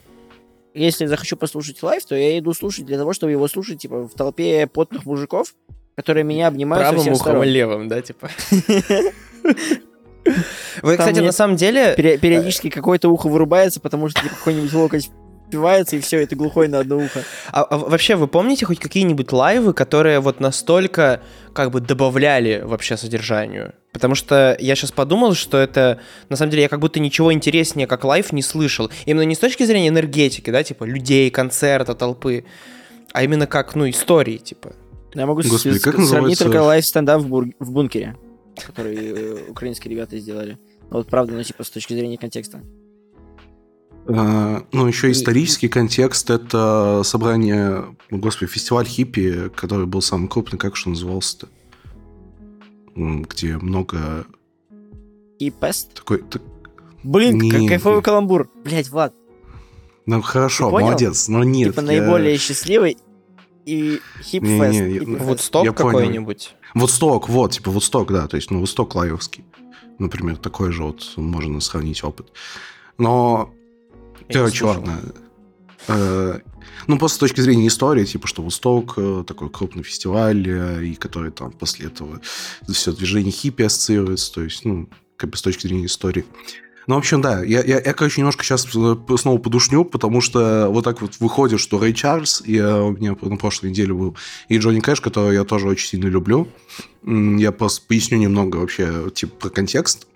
если захочу послушать лайв, то я иду слушать для того, чтобы его слушать, типа, в толпе потных мужиков, которые меня обнимают Правым ухом и левым, да, типа? Вы, кстати, на самом деле... Периодически какое-то ухо вырубается, потому что типа, какой-нибудь локоть впивается, и все, это глухой на одно ухо. А, а вообще, вы помните хоть какие-нибудь лайвы, которые вот настолько как бы добавляли вообще содержанию? Потому что я сейчас подумал, что это, на самом деле, я как будто ничего интереснее, как лайв, не слышал. Именно не с точки зрения энергетики, да, типа людей, концерта, толпы, а именно как, ну, истории, типа. Я могу Господи, как сравнить называется... только лайв стендап в, бур... в бункере, который э, украинские ребята сделали. Вот правда, ну, типа, с точки зрения контекста. А, ну, еще исторический контекст — это собрание, господи, фестиваль хиппи, который был самый крупный, как что назывался-то? Где много... И пест? Такой... Так... Блин, нет, как кайфовый каламбур. Блять, Влад. Ну, хорошо, молодец, но нет. Типа я... наиболее счастливый и хип-фест. Вудсток какой-нибудь. Вудсток, вот, типа Вудсток, да, то есть, ну, Вудсток лайвовский. Например, такой же вот можно сравнить опыт. Но Короче, ладно. Э, ну, просто с точки зрения истории, типа, что Восток э, такой крупный фестиваль, э, и который там после этого все движение хиппи ассоциируется, то есть, ну, как бы с точки зрения истории. Ну, в общем, да, я, я, я, короче, немножко сейчас снова подушню, потому что вот так вот выходит, что Рэй Чарльз, я, у меня на прошлой неделе был, и Джонни Кэш, которого я тоже очень сильно люблю. Я просто поясню немного вообще, типа, про контекст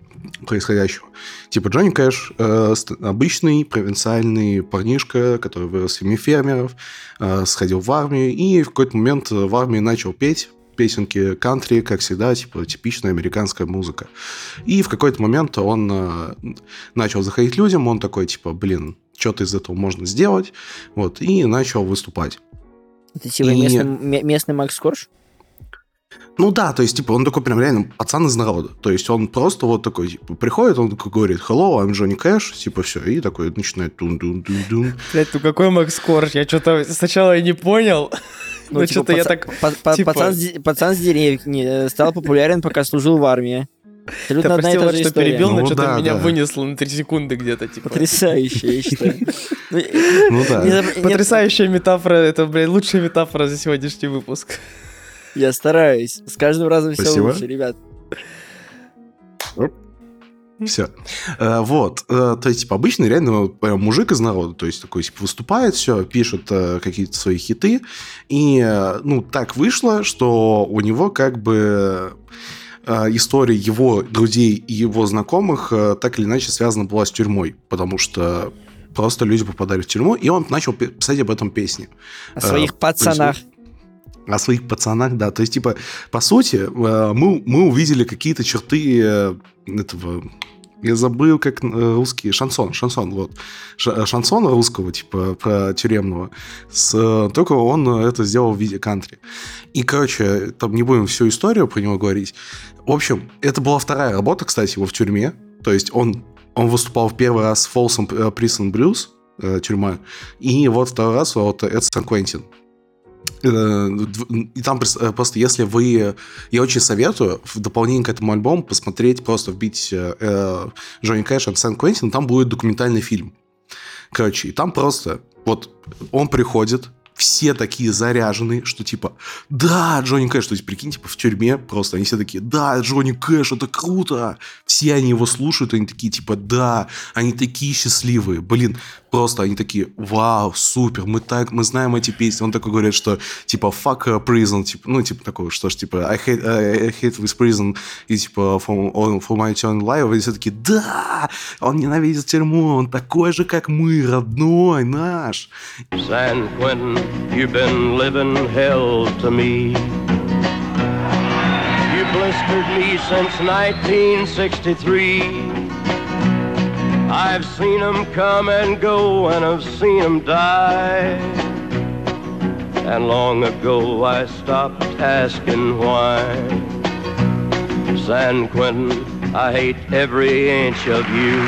происходящего. Типа Джонни Кэш э, обычный провинциальный парнишка, который вырос в семье фермеров, э, сходил в армию и в какой-то момент в армии начал петь песенки кантри, как всегда, типа типичная американская музыка. И в какой-то момент он э, начал заходить людям, он такой, типа, блин, что-то из этого можно сделать, вот, и начал выступать. Это типа и... местный, местный Макс Корж? Ну да, то есть, типа, он такой прям реально пацан из народа. То есть, он просто вот такой, типа, приходит, он такой говорит, hello, I'm Johnny Cash, типа, все, и такой начинает тун дун дун дун Блять, ну какой Макс Корж? Я что-то сначала и не понял. Ну, ну что-то я так... Типа пацан с деревни стал популярен, пока служил в армии. Абсолютно да, одна прости, и та же что история. перебил, но ну, что-то да, меня да. вынесло на 3 секунды где-то. Типа. Потрясающе, я считаю. Ну, ну да. Потрясающая метафора, это, блин, лучшая метафора за сегодняшний выпуск. Я стараюсь. С каждым разом все Спасибо. лучше, ребят. Все. Э, вот. Э, то есть, типа, обычный реально прям мужик из народа. То есть, такой, типа, выступает, все, пишет э, какие-то свои хиты. И, ну, так вышло, что у него как бы история его друзей и его знакомых так или иначе связана была с тюрьмой. Потому что просто люди попадали в тюрьму, и он начал писать об этом песни. О своих пацанах о своих пацанах, да. То есть, типа, по сути, э, мы, мы увидели какие-то черты э, этого... Я забыл, как э, русский... Шансон, шансон, вот. Шансон русского, типа, про тюремного. С, только он это сделал в виде кантри. И, короче, там не будем всю историю про него говорить. В общем, это была вторая работа, кстати, его в тюрьме. То есть он, он выступал в первый раз в Folsom Prison Blues, тюрьма. И вот второй раз вот это Сан-Квентин. Э, и там э, просто, если вы... Я очень советую в дополнение к этому альбому посмотреть, просто вбить э, Джонни Кэш и Сан Квентин, там будет документальный фильм. Короче, и там просто... Вот он приходит, все такие заряженные, что типа, да, Джонни Кэш, то есть, прикинь, типа, в тюрьме просто, они все такие, да, Джонни Кэш, это круто, все они его слушают, они такие, типа, да, они такие счастливые, блин, просто они такие, вау, супер, мы так, мы знаем эти песни, он такой говорит, что, типа, fuck prison, типа, ну, типа, такого, что ж, типа, I hate, I hate with prison, и, типа, for, for my turn life, и все такие, да, он ненавидит тюрьму, он такой же, как мы, родной наш. San Quentin You've been living hell to me. You blistered me since 1963. I've seen them come and go, and I've seen them die. And long ago I stopped asking why. San Quentin, I hate every inch of you.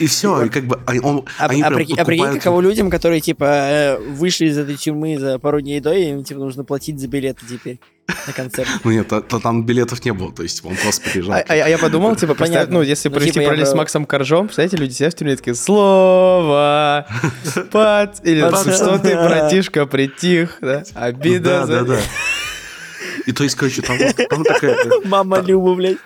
И все, и как бы он, а, они а, прям прикинь, а прикинь, каково людям, которые, типа, э, вышли из этой тюрьмы за пару дней до, и им, типа, нужно платить за билеты теперь. На концерт. Ну нет, то, то там билетов не было, то есть он просто приезжал. А, а, а я подумал, типа, представь, ну, если Ну, провести типа, параллель с Максом Коржом, представляете, люди сидят в тюрьме такие, слово, пац, или что ты, братишка, притих, да, обида. Да, за- да, да. И то есть, короче, там, там такая... Мама Люба, блядь.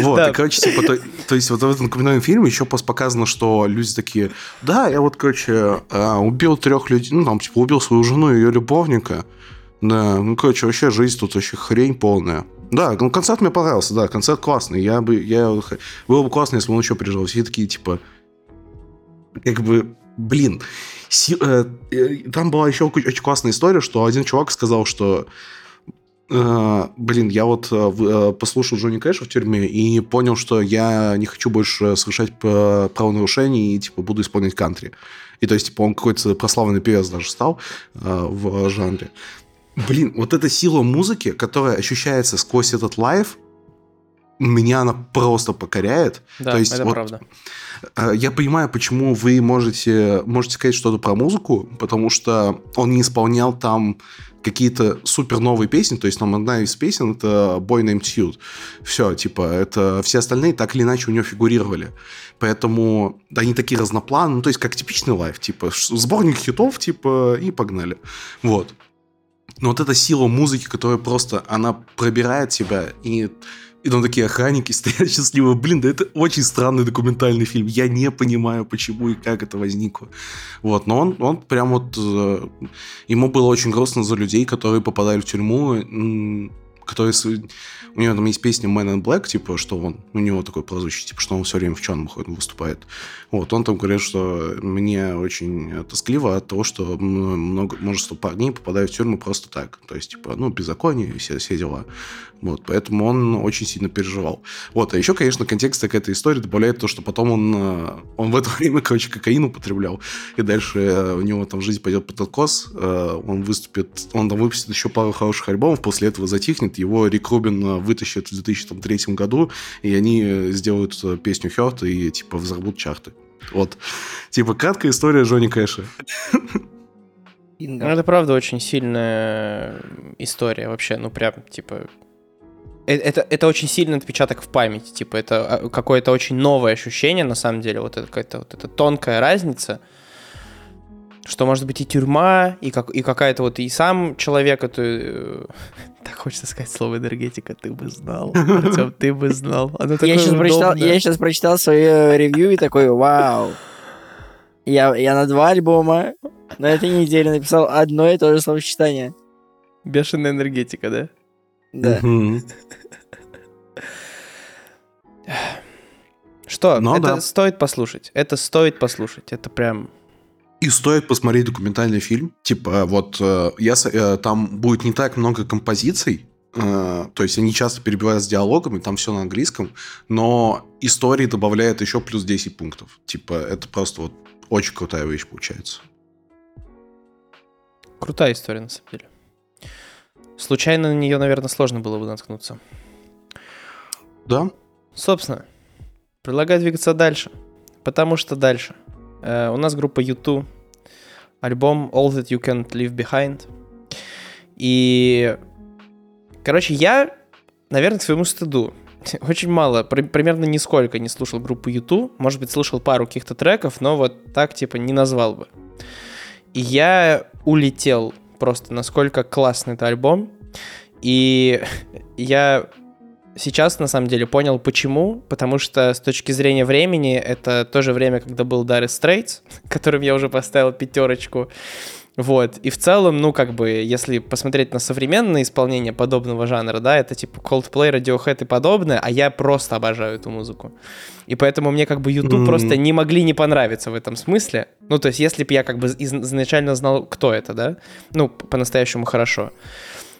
Вот, Да. и, короче, типа, то, то есть, вот в этом документальном фильме еще просто показано, что люди такие, да, я вот, короче, а, убил трех людей, ну, там, типа, убил свою жену и ее любовника, да, ну, короче, вообще жизнь тут вообще хрень полная. Да, ну, концерт мне понравился, да, концерт классный, я бы, я, было бы классно, если бы он еще приезжал, все такие, типа, как бы, блин, си- э, э, там была еще очень классная история, что один чувак сказал, что э, блин, я вот э, э, послушал Джонни Кэша в тюрьме и понял, что я не хочу больше совершать п- правонарушений и, типа, буду исполнять кантри. И, то есть, типа, он какой-то прославленный певец даже стал э, в жанре. Блин, вот эта сила музыки, которая ощущается сквозь этот лайв, меня она просто покоряет. Да, То есть это вот правда. Э, Я понимаю, почему вы можете, можете сказать что-то про музыку, потому что он не исполнял там какие-то супер новые песни, то есть там одна из песен это Boy Named Suit. Все, типа, это все остальные так или иначе у него фигурировали. Поэтому да, они такие разнопланы, ну, то есть как типичный лайф, типа сборник хитов, типа, и погнали. Вот. Но вот эта сила музыки, которая просто, она пробирает тебя, и, и там такие охранники стоят счастливые. Блин, да это очень странный документальный фильм. Я не понимаю, почему и как это возникло. Вот, но он, он прям вот... э, ему было очень грустно за людей, которые попадали в тюрьму, с- У него там есть песня Man in Black, типа, что он... У него такой прозвище, типа, что он все время в черном выступает. Вот, он там говорит, что мне очень тоскливо от того, что много, множество парней попадают в тюрьму просто так. То есть, типа, ну, беззаконие все, все дела. Вот, поэтому он очень сильно переживал. Вот, а еще, конечно, контекста к этой истории добавляет то, что потом он, э, он в это время, короче, кокаин употреблял, и дальше э, у него там жизнь пойдет под откос, э, он выступит, он там выпустит еще пару хороших альбомов, после этого затихнет, его Рик Рубин вытащит в 2003 году, и они сделают песню Хёрт и, типа, взорвут чарты. Вот. Типа, краткая история Джонни Кэша. Ну, это правда очень сильная история вообще, ну прям, типа... э- Это, это очень сильный отпечаток в памяти, типа, это а, какое-то очень новое ощущение, на самом деле, вот это какая-то вот эта тонкая разница, что может быть и тюрьма, и, как, и какая-то вот и сам человек, это... э, Так хочется сказать слово энергетика, ты бы знал, Артём, ты бы знал. Оно Я сейчас, прочитал, я сейчас прочитал свое ревью и такой, вау. Я, я на два альбома на этой неделе написал одно и то же словосочетание. Бешеная энергетика, да? Да. Что, Ну это да. стоит послушать, это стоит послушать, это прям... И стоит посмотреть документальный фильм. Типа, вот э, я, э, там будет не так много композиций, э, то есть они часто перебивают с диалогами, там все на английском, но истории добавляет еще плюс 10 пунктов. Типа, это просто вот очень крутая вещь получается. Крутая история, на самом деле. Случайно на нее, наверное, сложно было бы наткнуться. Да? Собственно, предлагаю двигаться дальше. Потому что дальше. Э, у нас группа U2. Альбом All That You Can't Leave Behind. И... Короче, я, наверное, к своему стыду, очень мало, при- примерно нисколько не слушал группу U2. Может быть, слушал пару каких-то треков, но вот так, типа, не назвал бы. И я улетел просто, насколько классный это альбом. И я сейчас, на самом деле, понял, почему. Потому что с точки зрения времени, это то же время, когда был Dire Straits, которым я уже поставил пятерочку. Вот. И в целом, ну, как бы, если посмотреть на современное исполнение подобного жанра, да, это типа Coldplay, Radiohead и подобное, а я просто обожаю эту музыку. И поэтому мне как бы YouTube Мгм. просто не могли не понравиться в этом смысле. Ну, то есть, если бы я как бы из- изначально знал, кто это, да, ну, по-настоящему хорошо.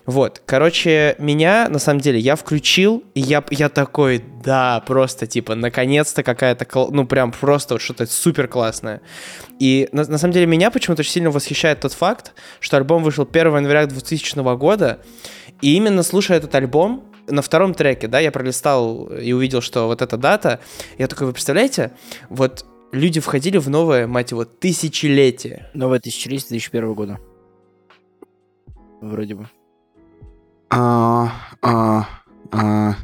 Вот, короче, меня, на самом деле, я включил, и я, я такой, да, просто, типа, наконец-то какая-то, ну, прям просто вот что-то супер классное. И, на, на самом деле, меня почему-то очень сильно восхищает тот факт, что альбом вышел 1 января 2000 года, и именно слушая этот альбом, на втором треке, да, я пролистал и увидел, что вот эта дата, я такой, вы представляете, вот люди входили в новое, мать его, тысячелетие. Новое тысячелетие 2001 года. вроде бы. А, а, а,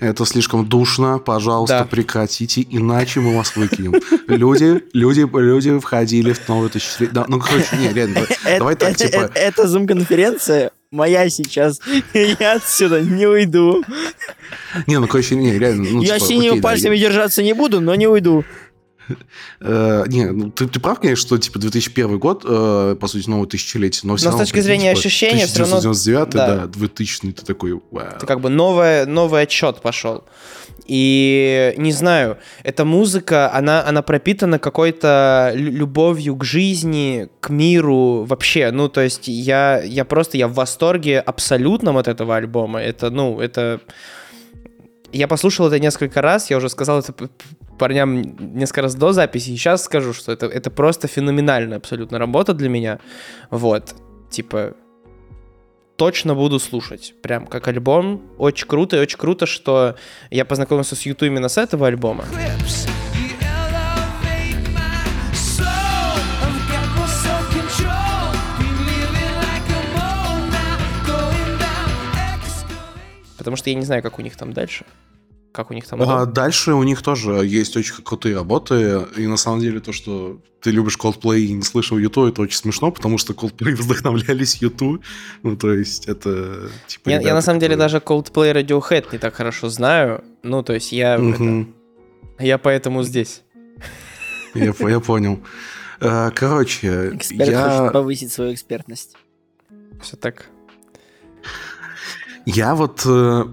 это слишком душно, пожалуйста, Да. прекратите, иначе мы вас выкинем. Люди, люди, люди входили в новое тысячелетие. Да, ну, короче, не, реально, давай так, типа- э- Это зум-конференция моя сейчас. Я отсюда не уйду. не, ну, короче, не, реально, ну, Я типа, синими окей, да, пальцами держаться не буду, но не уйду. Э, не, ну ты, ты прав, конечно, что типа 2001 год, э, по сути, новое тысячелетие, но, Но с равно, точки прикинь, зрения типа, ощущения всё равно- 1999, да. да, 2000 ты такой, вау. Это как бы новое, новый отчет пошел. И не знаю, эта музыка, она, она пропитана какой-то лю- любовью к жизни, к миру вообще. Ну, то есть я, я просто, я в восторге абсолютном от этого альбома. Это, ну, это... Я послушал это несколько раз, я уже сказал это парням несколько раз до записи, и сейчас скажу, что это, это просто феноменальная абсолютно работа для меня. Вот, типа, точно буду слушать. Прям как альбом. Очень круто, и очень круто, что я познакомился с Юту именно с этого альбома. clips. Потому что я не знаю, как у них там дальше. Как у них там... А дальше у них тоже есть очень крутые работы, и на самом деле то, что ты любишь Coldplay и не слышал Юту, это очень смешно, потому что Coldplay вдохновлялись Юту, ну то есть это... Типа, я, я ребята, на самом деле которые- даже Coldplay Radiohead не так хорошо знаю. Ну, то есть я... это- Мгм. я поэтому здесь. Я, я понял. Э, Короче, Эксперт я... хочет повысить свою экспертность. Все так. Я вот... э,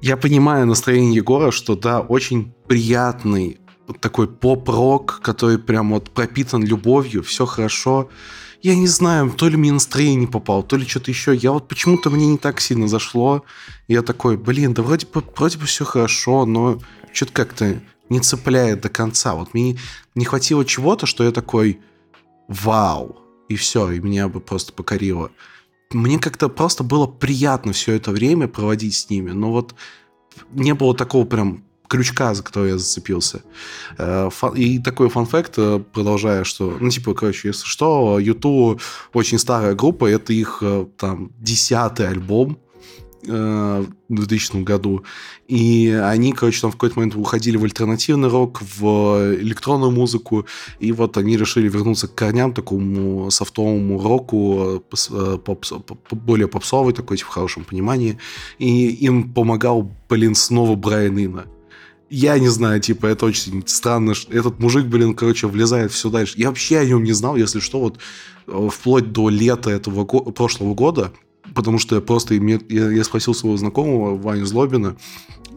Я понимаю настроение Егора, что да, очень приятный такой поп-рок, который прям вот пропитан любовью, все хорошо. Я не знаю, то ли мне настроение не попало, то ли что-то еще. Я вот почему-то мне не так сильно зашло. Я такой, блин, да вроде бы, вроде бы все хорошо, но что-то как-то не цепляет до конца. Вот мне не хватило чего-то, что я такой, вау, и все, и меня бы просто покорило мне как-то просто было приятно все это время проводить с ними, но вот не было такого прям крючка, за который я зацепился. Э, И такой фан-факт, э, продолжая, что, ну, типа, короче, если что, Юту очень старая группа, это их э, там десятый альбом в 2000 году. И они, короче, там в какой-то момент уходили в альтернативный рок, в электронную музыку, и вот они решили вернуться к корням, такому софтовому року, э, э, поп- более попсовый такой, типа, в хорошем понимании. И им помогал, блин, снова Брайан Инна. Я не знаю, типа, это очень странно. Этот мужик, блин, короче, влезает все дальше. Я вообще о нем не знал, если что, вот э, вплоть до лета этого го- прошлого года, потому что я просто, я, я спросил своего знакомого, Ваню Злобина,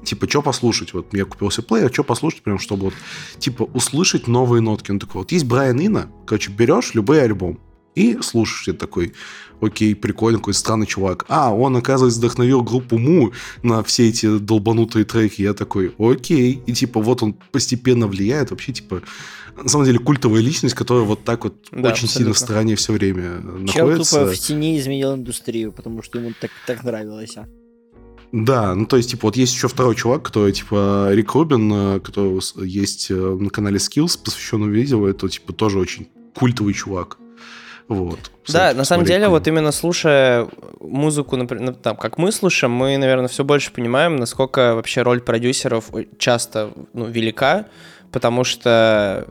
типа, что послушать? Вот я купил себе плеер, что послушать, прям, чтобы вот, типа, услышать новые нотки. Он такой, вот есть Брайан Инна, короче, берешь любой альбом и слушаешь, я такой, окей, прикольно, какой странный чувак. А, он, оказывается, вдохновил группу Му на все эти долбанутые треки. Я такой, окей. И, типа, вот он постепенно влияет. Вообще, типа, на самом деле, культовая личность, которая вот так вот Да, очень сильно в абсолютно. стороне все время Чел находится. тупо в тени изменил индустрию, потому что ему так, так нравилось. а. Да, ну то есть, типа, вот есть еще второй чувак, который, типа, Рик Рубин, э, который есть э, на канале Skills, посвященном видео, это, типа, тоже очень культовый чувак. Вот. Да, на самом деле, вот именно слушая музыку, например, там, как мы слушаем, мы, наверное, все больше понимаем, насколько вообще роль продюсеров часто ну, велика, потому что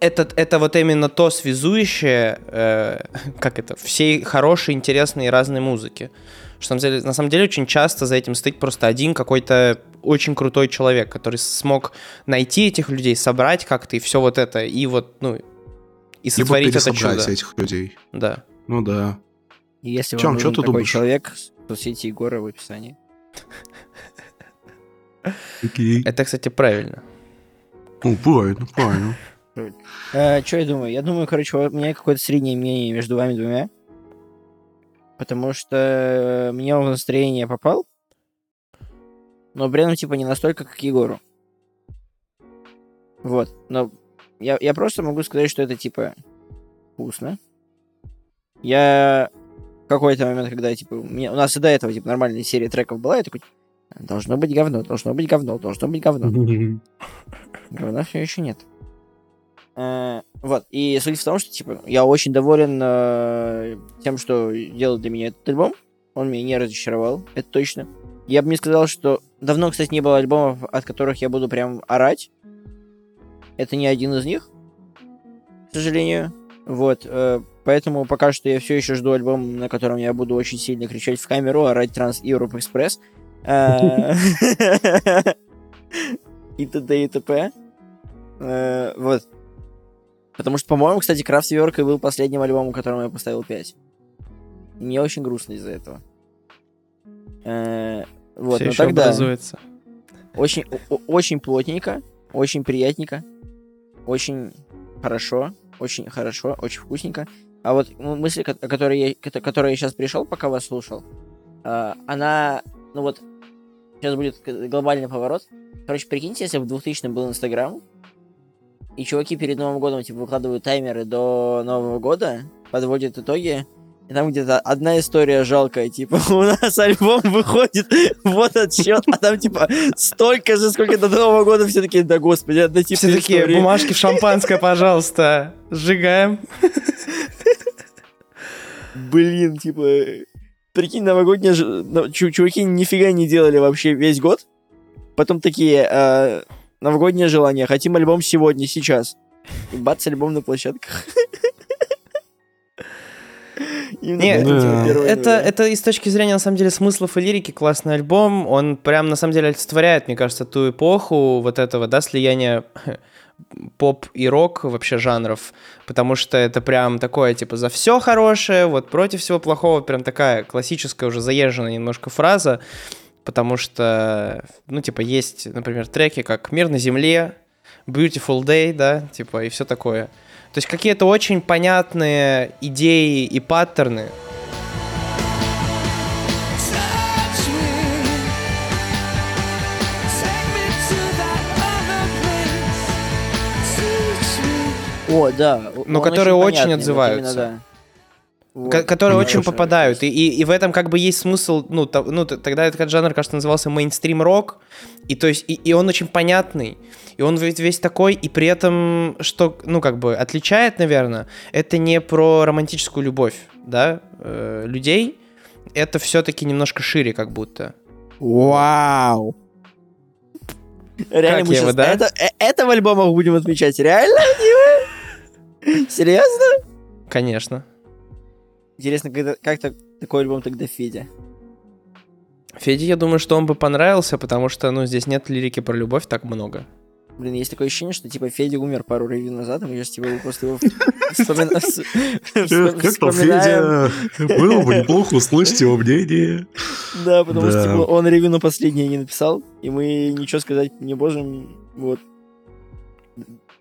это, это вот именно то связующее, э, как это, всей хорошей, интересной и разной музыки. Что на самом, деле, на самом деле очень часто за этим стоит просто один какой-то очень крутой человек, который смог найти этих людей, собрать как-то и все вот это, и вот, ну, и Либо сотворить это пересобрать чудо. этих людей. Да. Ну да. И Если Тём, вам нужен ты такой думаешь? человек, соцсети Егора в описании. Окей. Это, кстати, правильно. Ну, правильно, правильно. Что я думаю? Я думаю, короче, у меня какое-то среднее мнение между вами двумя. Потому что мне он в настроение попал. Но при этом, типа, не настолько, как Егору. Вот. Но я, я просто могу сказать, что это, типа, вкусно. Я в какой-то момент, когда, типа, у, меня, у нас и до этого, типа, нормальная серия треков была, я такой, должно быть говно, должно быть говно, должно быть говно. Говна все еще нет. Э, Вот, и суть в том, что, типа, я очень доволен э, тем, что делал для меня этот альбом. Он меня не разочаровал, это точно. Я бы не сказал, что... Давно, кстати, не было альбомов, от которых я буду прям орать. Это не один из них, к сожалению. Вот, э, поэтому пока что я все еще жду альбом, на котором я буду очень сильно кричать в камеру, орать Транс Europe Express. Э, И т.д. и т.п. Э, Вот. Потому что, по-моему, кстати, Крафтверк и был последним альбомом, которому я поставил 5. И мне очень грустно из-за этого. Э, Вот, Все но еще тогда образуется. очень, очень плотненько, очень приятненько, очень хорошо, очень хорошо, очень вкусненько. А вот м- мысль, о которой я, к которой я сейчас пришел, пока вас слушал, а, она, ну вот, сейчас будет глобальный поворот. Короче, прикиньте, если бы в 2000 был Инстаграм, и чуваки перед Новым годом, типа, выкладывают таймеры до Нового года, подводят итоги, и там где-то одна история жалкая, типа, у нас альбом выходит, вот отсчет, а там, типа, столько же, сколько до Нового года, все такие, да господи, одна типа Все такие, истории». бумажки в шампанское, пожалуйста, сжигаем. Блин, типа, прикинь, новогодние чуваки нифига не делали вообще весь год. Потом такие, э, новогоднее желание, хотим альбом сегодня, сейчас. И бац, альбом на площадках. Именно Не, поэтому, Да. 1 Это, это и с точки зрения, на самом деле, смыслов и лирики классный альбом. Он прям, на самом деле, олицетворяет, мне кажется, ту эпоху вот этого, да, слияния поп и рок вообще жанров, потому что это прям такое, типа, за все хорошее, вот против всего плохого, прям такая классическая уже заезженная немножко фраза, потому что, ну, типа, есть, например, треки, как «Мир на земле», «Beautiful Day», да, типа, и все такое. То есть какие-то очень понятные идеи и паттерны. О, да. Но он которые очень понятный, вот отзываются. именно, да. Вот. Ко- которые очень попадают. И, и, и в этом как бы есть смысл, ну, то- ну тогда этот жанр, кажется, назывался мейнстрим-рок, и то есть, и, и он очень понятный, и он ведь весь такой, и при этом, что, ну, как бы отличает, наверное, это не про романтическую любовь, да, э, людей, это все-таки немножко шире, как будто. Вау! Реально Как мы его, щас да? это, э- это в альбомах будем отмечать. Реально, Дима? Серьезно? Конечно. Интересно, когда, как так, такой альбом тогда Федя? Феде, я думаю, что он бы понравился, потому что, ну, здесь нет лирики про любовь так много. Блин, есть такое ощущение, что типа Федя умер пару ревью назад, и мы сейчас типа просто его Как там. Федя? Было бы неплохо услышать его мнение. Да, потому что типа, он ревью на последнее не написал, и мы ничего сказать не можем. Вот.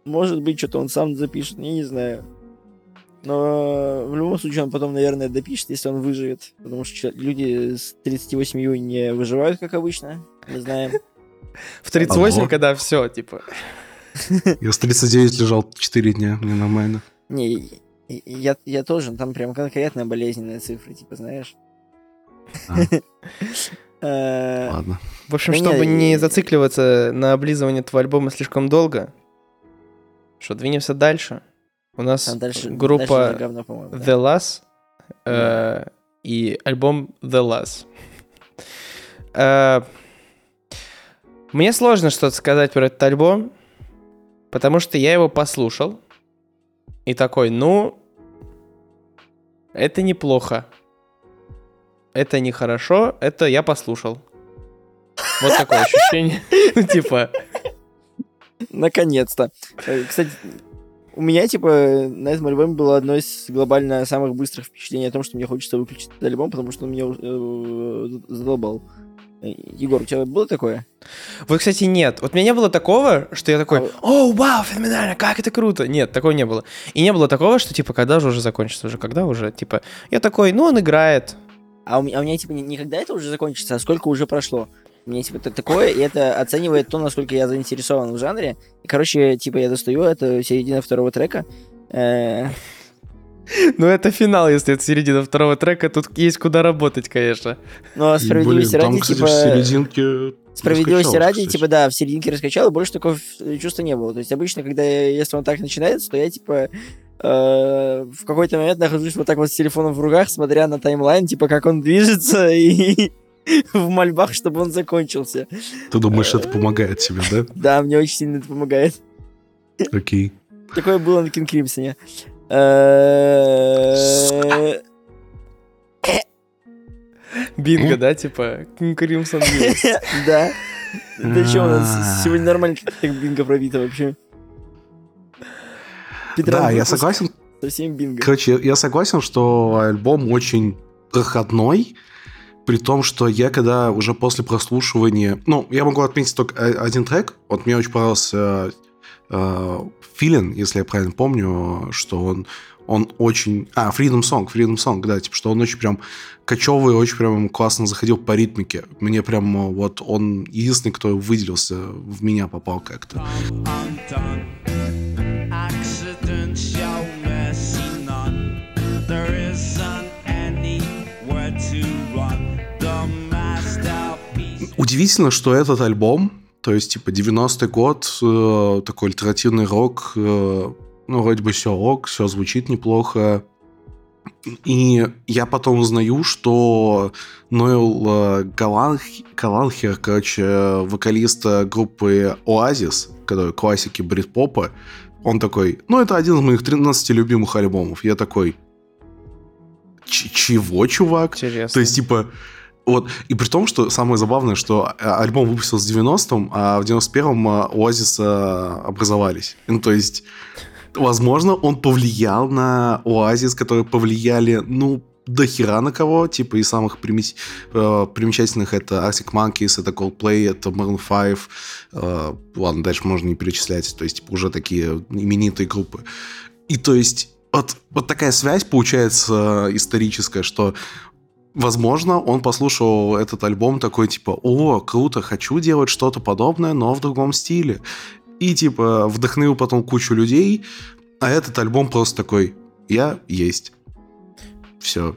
Может быть, что-то он сам запишет, я не знаю. Но в любом случае он потом, наверное, допишет, если он выживет. Потому что люди с 38 не выживают, как обычно. Мы знаем. В 38, Ого. когда все, типа... Я с 39 лежал 4 дня, мне нормально. Не, я, я тоже, там прям конкретная болезненная цифра, типа, знаешь. А. Э, Ладно. В общем, чтобы не, не зацикливаться на облизывании этого альбома слишком долго, что двинемся дальше. У нас там дальше группа дальше говно, да. The Last э, и альбом The Last. Э, Мне сложно что-то сказать про этот альбом, потому что я его послушал и такой, ну, это неплохо. Это нехорошо, это я послушал. Вот такое ощущение. Ну, типа, Наконец-то. Э, Кстати, у меня, типа, на этом альбоме было одно из глобально самых быстрых впечатлений о том, что мне хочется выключить этот альбом, потому что он меня э, задолбал. Э, Егор, у тебя было такое? Вот, кстати, нет. Вот у меня не было такого, что я такой, А о, вау, феноменально, как это круто. Нет, такого не было. И не было такого, что, типа, когда же уже закончится, уже когда уже, типа, я такой, ну, он играет. А у меня, а у меня типа, не, не когда это уже закончится, а сколько уже прошло. Меня, типа, та- такое, и это оценивает то, насколько я заинтересован в жанре. И, короче, типа, я достаю, это середина второго трека. Э, Ну, это финал, если это середина второго трека. Тут есть куда работать, конечно. Но И, справедливости блин, там, ради, кстати, типа... в серединке Справедливости ради, кстати. типа, да, в серединке раскачал, и больше такого чувства не было. То есть обычно, когда, я- если он так начинается, то я, типа, э, в какой-то момент нахожусь вот так вот с телефоном в руках, смотря на таймлайн, типа, как он движется, и в мольбах, чтобы он закончился. Ты думаешь, это помогает тебе, да? Да, мне очень сильно это помогает. Окей. Такое было на Кинг Кримсоне. Э, Бинго, да, типа Кримсон Ньюс. Да. Да что у нас сегодня нормально как бинго пробито вообще. Да, я согласен. Совсем бинго. Короче, я согласен, что альбом очень проходной, при том, что я когда уже после прослушивания... Ну, я могу отметить только один трек. Вот мне очень понравился э, Feelin', если я правильно помню, что он, он очень... А, Freedom Song, Freedom Song, да, типа, что он очень прям кочевый, очень прям классно заходил по ритмике. Мне прям э, вот он единственный, кто выделился, в меня попал как-то. undone. Accident Удивительно, что этот альбом, то есть, типа, 90-й год, э, такой альтернативный рок, э, ну, вроде бы все рок, все звучит неплохо. И я потом узнаю, что Ноэл э, Галанх- Галанхер, короче, вокалист э, группы Оазис, которые классики брит-попа, он такой, ну, это один из моих 13 любимых альбомов. Я такой, «Ч- чего, чувак? Интересно. То есть, типа, вот, и при том, что самое забавное, что а, альбом выпустился в 90-м, а в 91-м а, Оазис а, образовались. Ну, то есть, возможно, он повлиял на Оазис, которые повлияли, ну, до хера на кого, типа, из самых примес- э, примечательных это Arctic Monkeys, это Coldplay, это Maroon 5, э, ладно, дальше можно не перечислять, то есть, типа, уже такие именитые группы. И то есть, вот, вот такая связь получается э, историческая, что Возможно, он послушал этот альбом такой, типа, о, круто, хочу делать что-то подобное, но в другом стиле. И, типа, вдохновил потом кучу людей, а этот альбом просто такой, я есть. Все.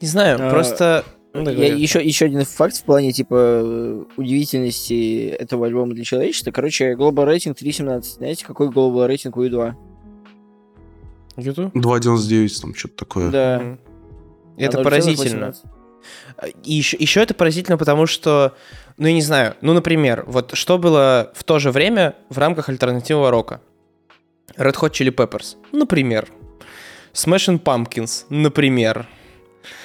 Не знаю, А, просто... Ну, да, Я, еще, еще один факт в плане, типа, удивительности этого альбома для человечества. Короче, Global Rating 3.17. Знаете, какой Global рейтинг у U2? YouTube? 2.99, там что-то такое. Да. Мгм. Это А 0,18. поразительно. И еще, еще это поразительно, потому что, ну, я не знаю, ну, например, вот что было в то же время в рамках альтернативного рока? Red Hot Chili Peppers, например. Smashing Pumpkins, например.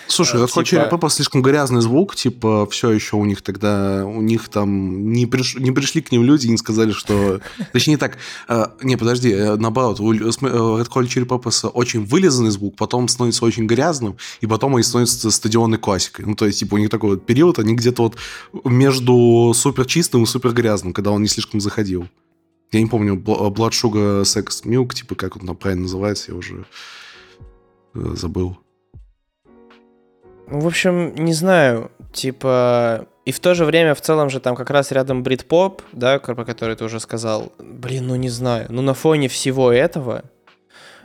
Слушай, Э, Hot типа- Chili Peppers слишком грязный звук, типа, все еще у них тогда, у них там не, приш- не пришли к ним люди и не сказали, что... Точнее так, э, не, подожди, э, наоборот, у э, Hot Chili Peppers очень вылизанный звук, потом становится очень грязным, и потом они становятся стадионной классикой. Ну, то есть, типа, у них такой вот период, они где-то вот между супер чистым и супер грязным, когда он не слишком заходил. Я не помню, Bl- Blood Sugar Sex Milk, типа, как он там правильно называется, я уже э, забыл. Ну, В общем, не знаю, типа... И в то же время в целом же там как раз рядом брит-поп, да, про который ты уже сказал. Блин, ну не знаю. Ну на фоне всего этого,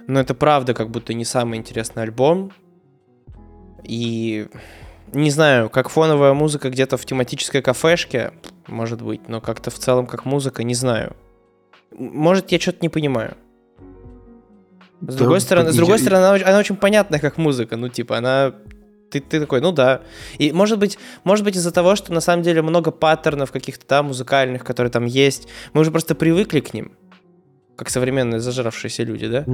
ну это правда как будто не самый интересный альбом. И не знаю, как фоновая музыка где-то в тематической кафешке, может быть, но как-то в целом как музыка, не знаю. Может, я что-то не понимаю. С Да, другой стороны, с я- другой стороны, она, она очень понятная как музыка. Ну, типа, она ты, ты такой, ну да. И может быть, может быть из-за того, что на самом деле много паттернов каких-то, да, музыкальных, которые там есть, мы уже просто привыкли к ним, как современные зажравшиеся люди, да?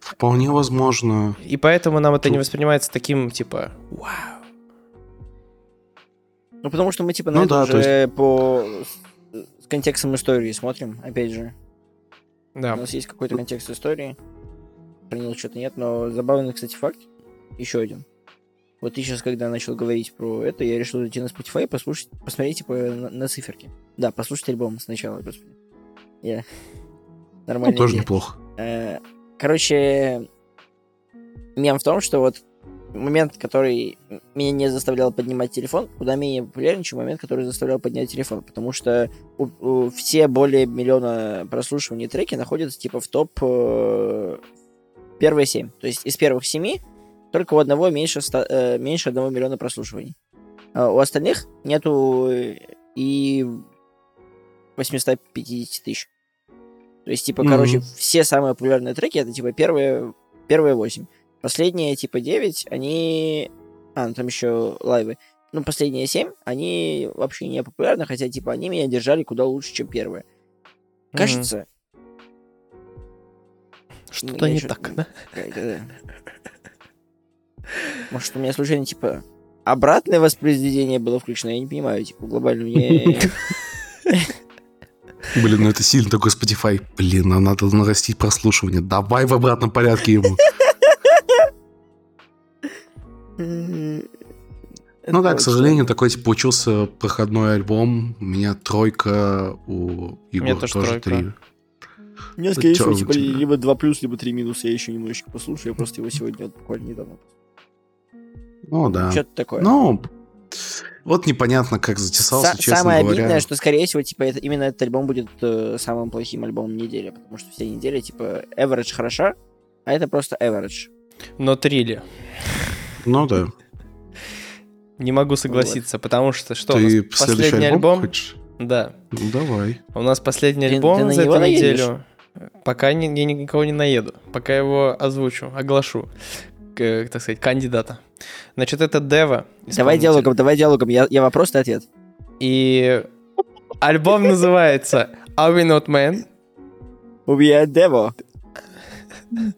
Вполне возможно. И поэтому нам это не воспринимается таким, типа, вау. Ну, потому что мы, типа, Ну на да, это то уже по с контекстом истории смотрим, опять же. У Да. нас есть какой-то контекст истории. Него что-то нет, но забавный, кстати, факт. Еще один. Вот ты сейчас, когда начал говорить про это, я решил зайти на Spotify и послушать, посмотреть, типа, на, на циферки. Да, послушать альбом сначала, господи. Я... Ну, Нормально. тоже неплохо. Э, Короче, мем в том, что вот момент, который меня не заставлял поднимать телефон, куда менее популярен, чем момент, который заставлял поднять телефон. Потому что у- у- все более миллиона прослушиваний треки находятся типа в топ э, Первые семь. То есть из первых семи только у одного меньше, ста- э, меньше одного миллиона прослушиваний. А у остальных нету э, и 850 тысяч. То есть, типа, Мгм. короче, все самые популярные треки это, типа, первые, первые 8. Последние, типа, 9, они... А, ну там еще лайвы. Ну, последние 7, они вообще не популярны, хотя, типа, они меня держали куда лучше, чем первые. Кажется, Что-то я не так, да? Может, у меня случайно, типа, обратное воспроизведение было включено? Я не понимаю, типа, глобально мне... Блин, ну это сильно такой Spotify. Блин, нам надо нарастить прослушивание. Давай в обратном порядке ему. Ну да, к сожалению, такой типа получился проходной альбом. У меня тройка, у Егора тоже тоже тройка. три. У меня, Вот скорее всего, типа, тебя? либо 2 плюс, либо 3 минус. Я еще немножечко послушаю. Я просто его сегодня буквально недавно. Ну да. Что-то такое. Ну, вот непонятно, как затесался, Са- честно Самое говоря. обидное, что, скорее всего, типа, это, именно этот альбом будет э, самым плохим альбомом недели, потому что все недели, типа, average хороша, а это просто average. Но трили. Ну да. Не могу согласиться, потому что что, у Ты нас следующий последний альбом, альбом? хочешь? Да. Ну давай. У нас последний Ты- альбом ты на за него эту наедешь? неделю. Пока ни- я никого не наеду. Пока его озвучу, оглашу. к, так сказать, кандидата. Значит, это Дева. Давай диалогом, давай диалогом. Я, я вопрос, ты ответ. И альбом называется Are We Not Men? We are Devo.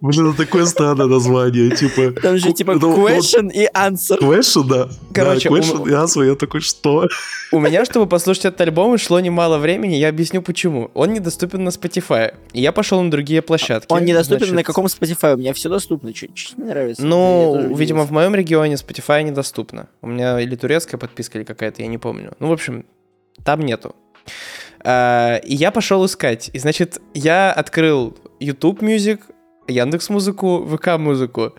Блин, это такое странное название, типа... Там же, типа, question и answer. Question, да. Короче, да, у- question и answer, я такой, что? У меня, чтобы послушать этот альбом, шло немало времени, я объясню почему. Он недоступен на Spotify. И я пошел на другие площадки. Он недоступен Значит, на каком Spotify? У меня все доступно. Чуть не нравится. Ну, видимо, в моем регионе Spotify недоступно. У меня или турецкая подписка, или какая-то, я не помню. Ну, в общем, там нету. А, И я пошел искать. И, значит, я открыл YouTube Music, Яндекс Музыку, ВК Музыку.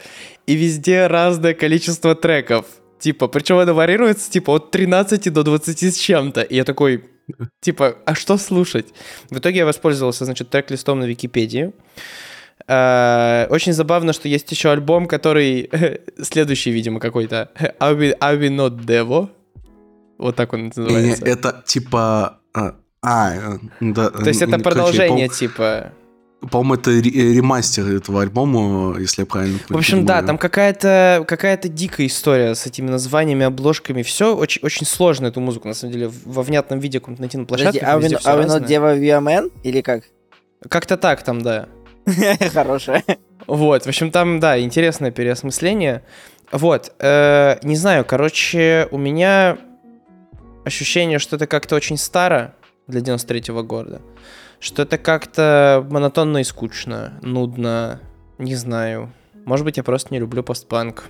И везде разное количество треков. Типа, причем оно варьируется, типа, от 13 до 20 с чем-то. И я такой, типа, а что слушать? В итоге я воспользовался, значит, трек-листом на Википедии. А, Очень забавно, что есть еще альбом, который следующий, видимо, какой-то. We not Devo? Вот так он называется. Это типа... А, а, э, да. То есть это продолжение, типа... По-моему, это ре- ремастер этого альбома, если я правильно В общем, да, понимаю. там какая-то какая дикая история с этими названиями, обложками. Все очень, очень сложно эту музыку, на самом деле, во внятном виде каком-то найти на Подожди, площадках. а вы, а are Men? Или как? Как-то так там, да. Хорошая. Вот, в общем, там, да, интересное переосмысление. Вот, э, не знаю, короче, у меня ощущение, что это как-то очень старо для 93-го года. Что это как-то монотонно и скучно, нудно, не знаю. Может быть, я просто не люблю постпанк.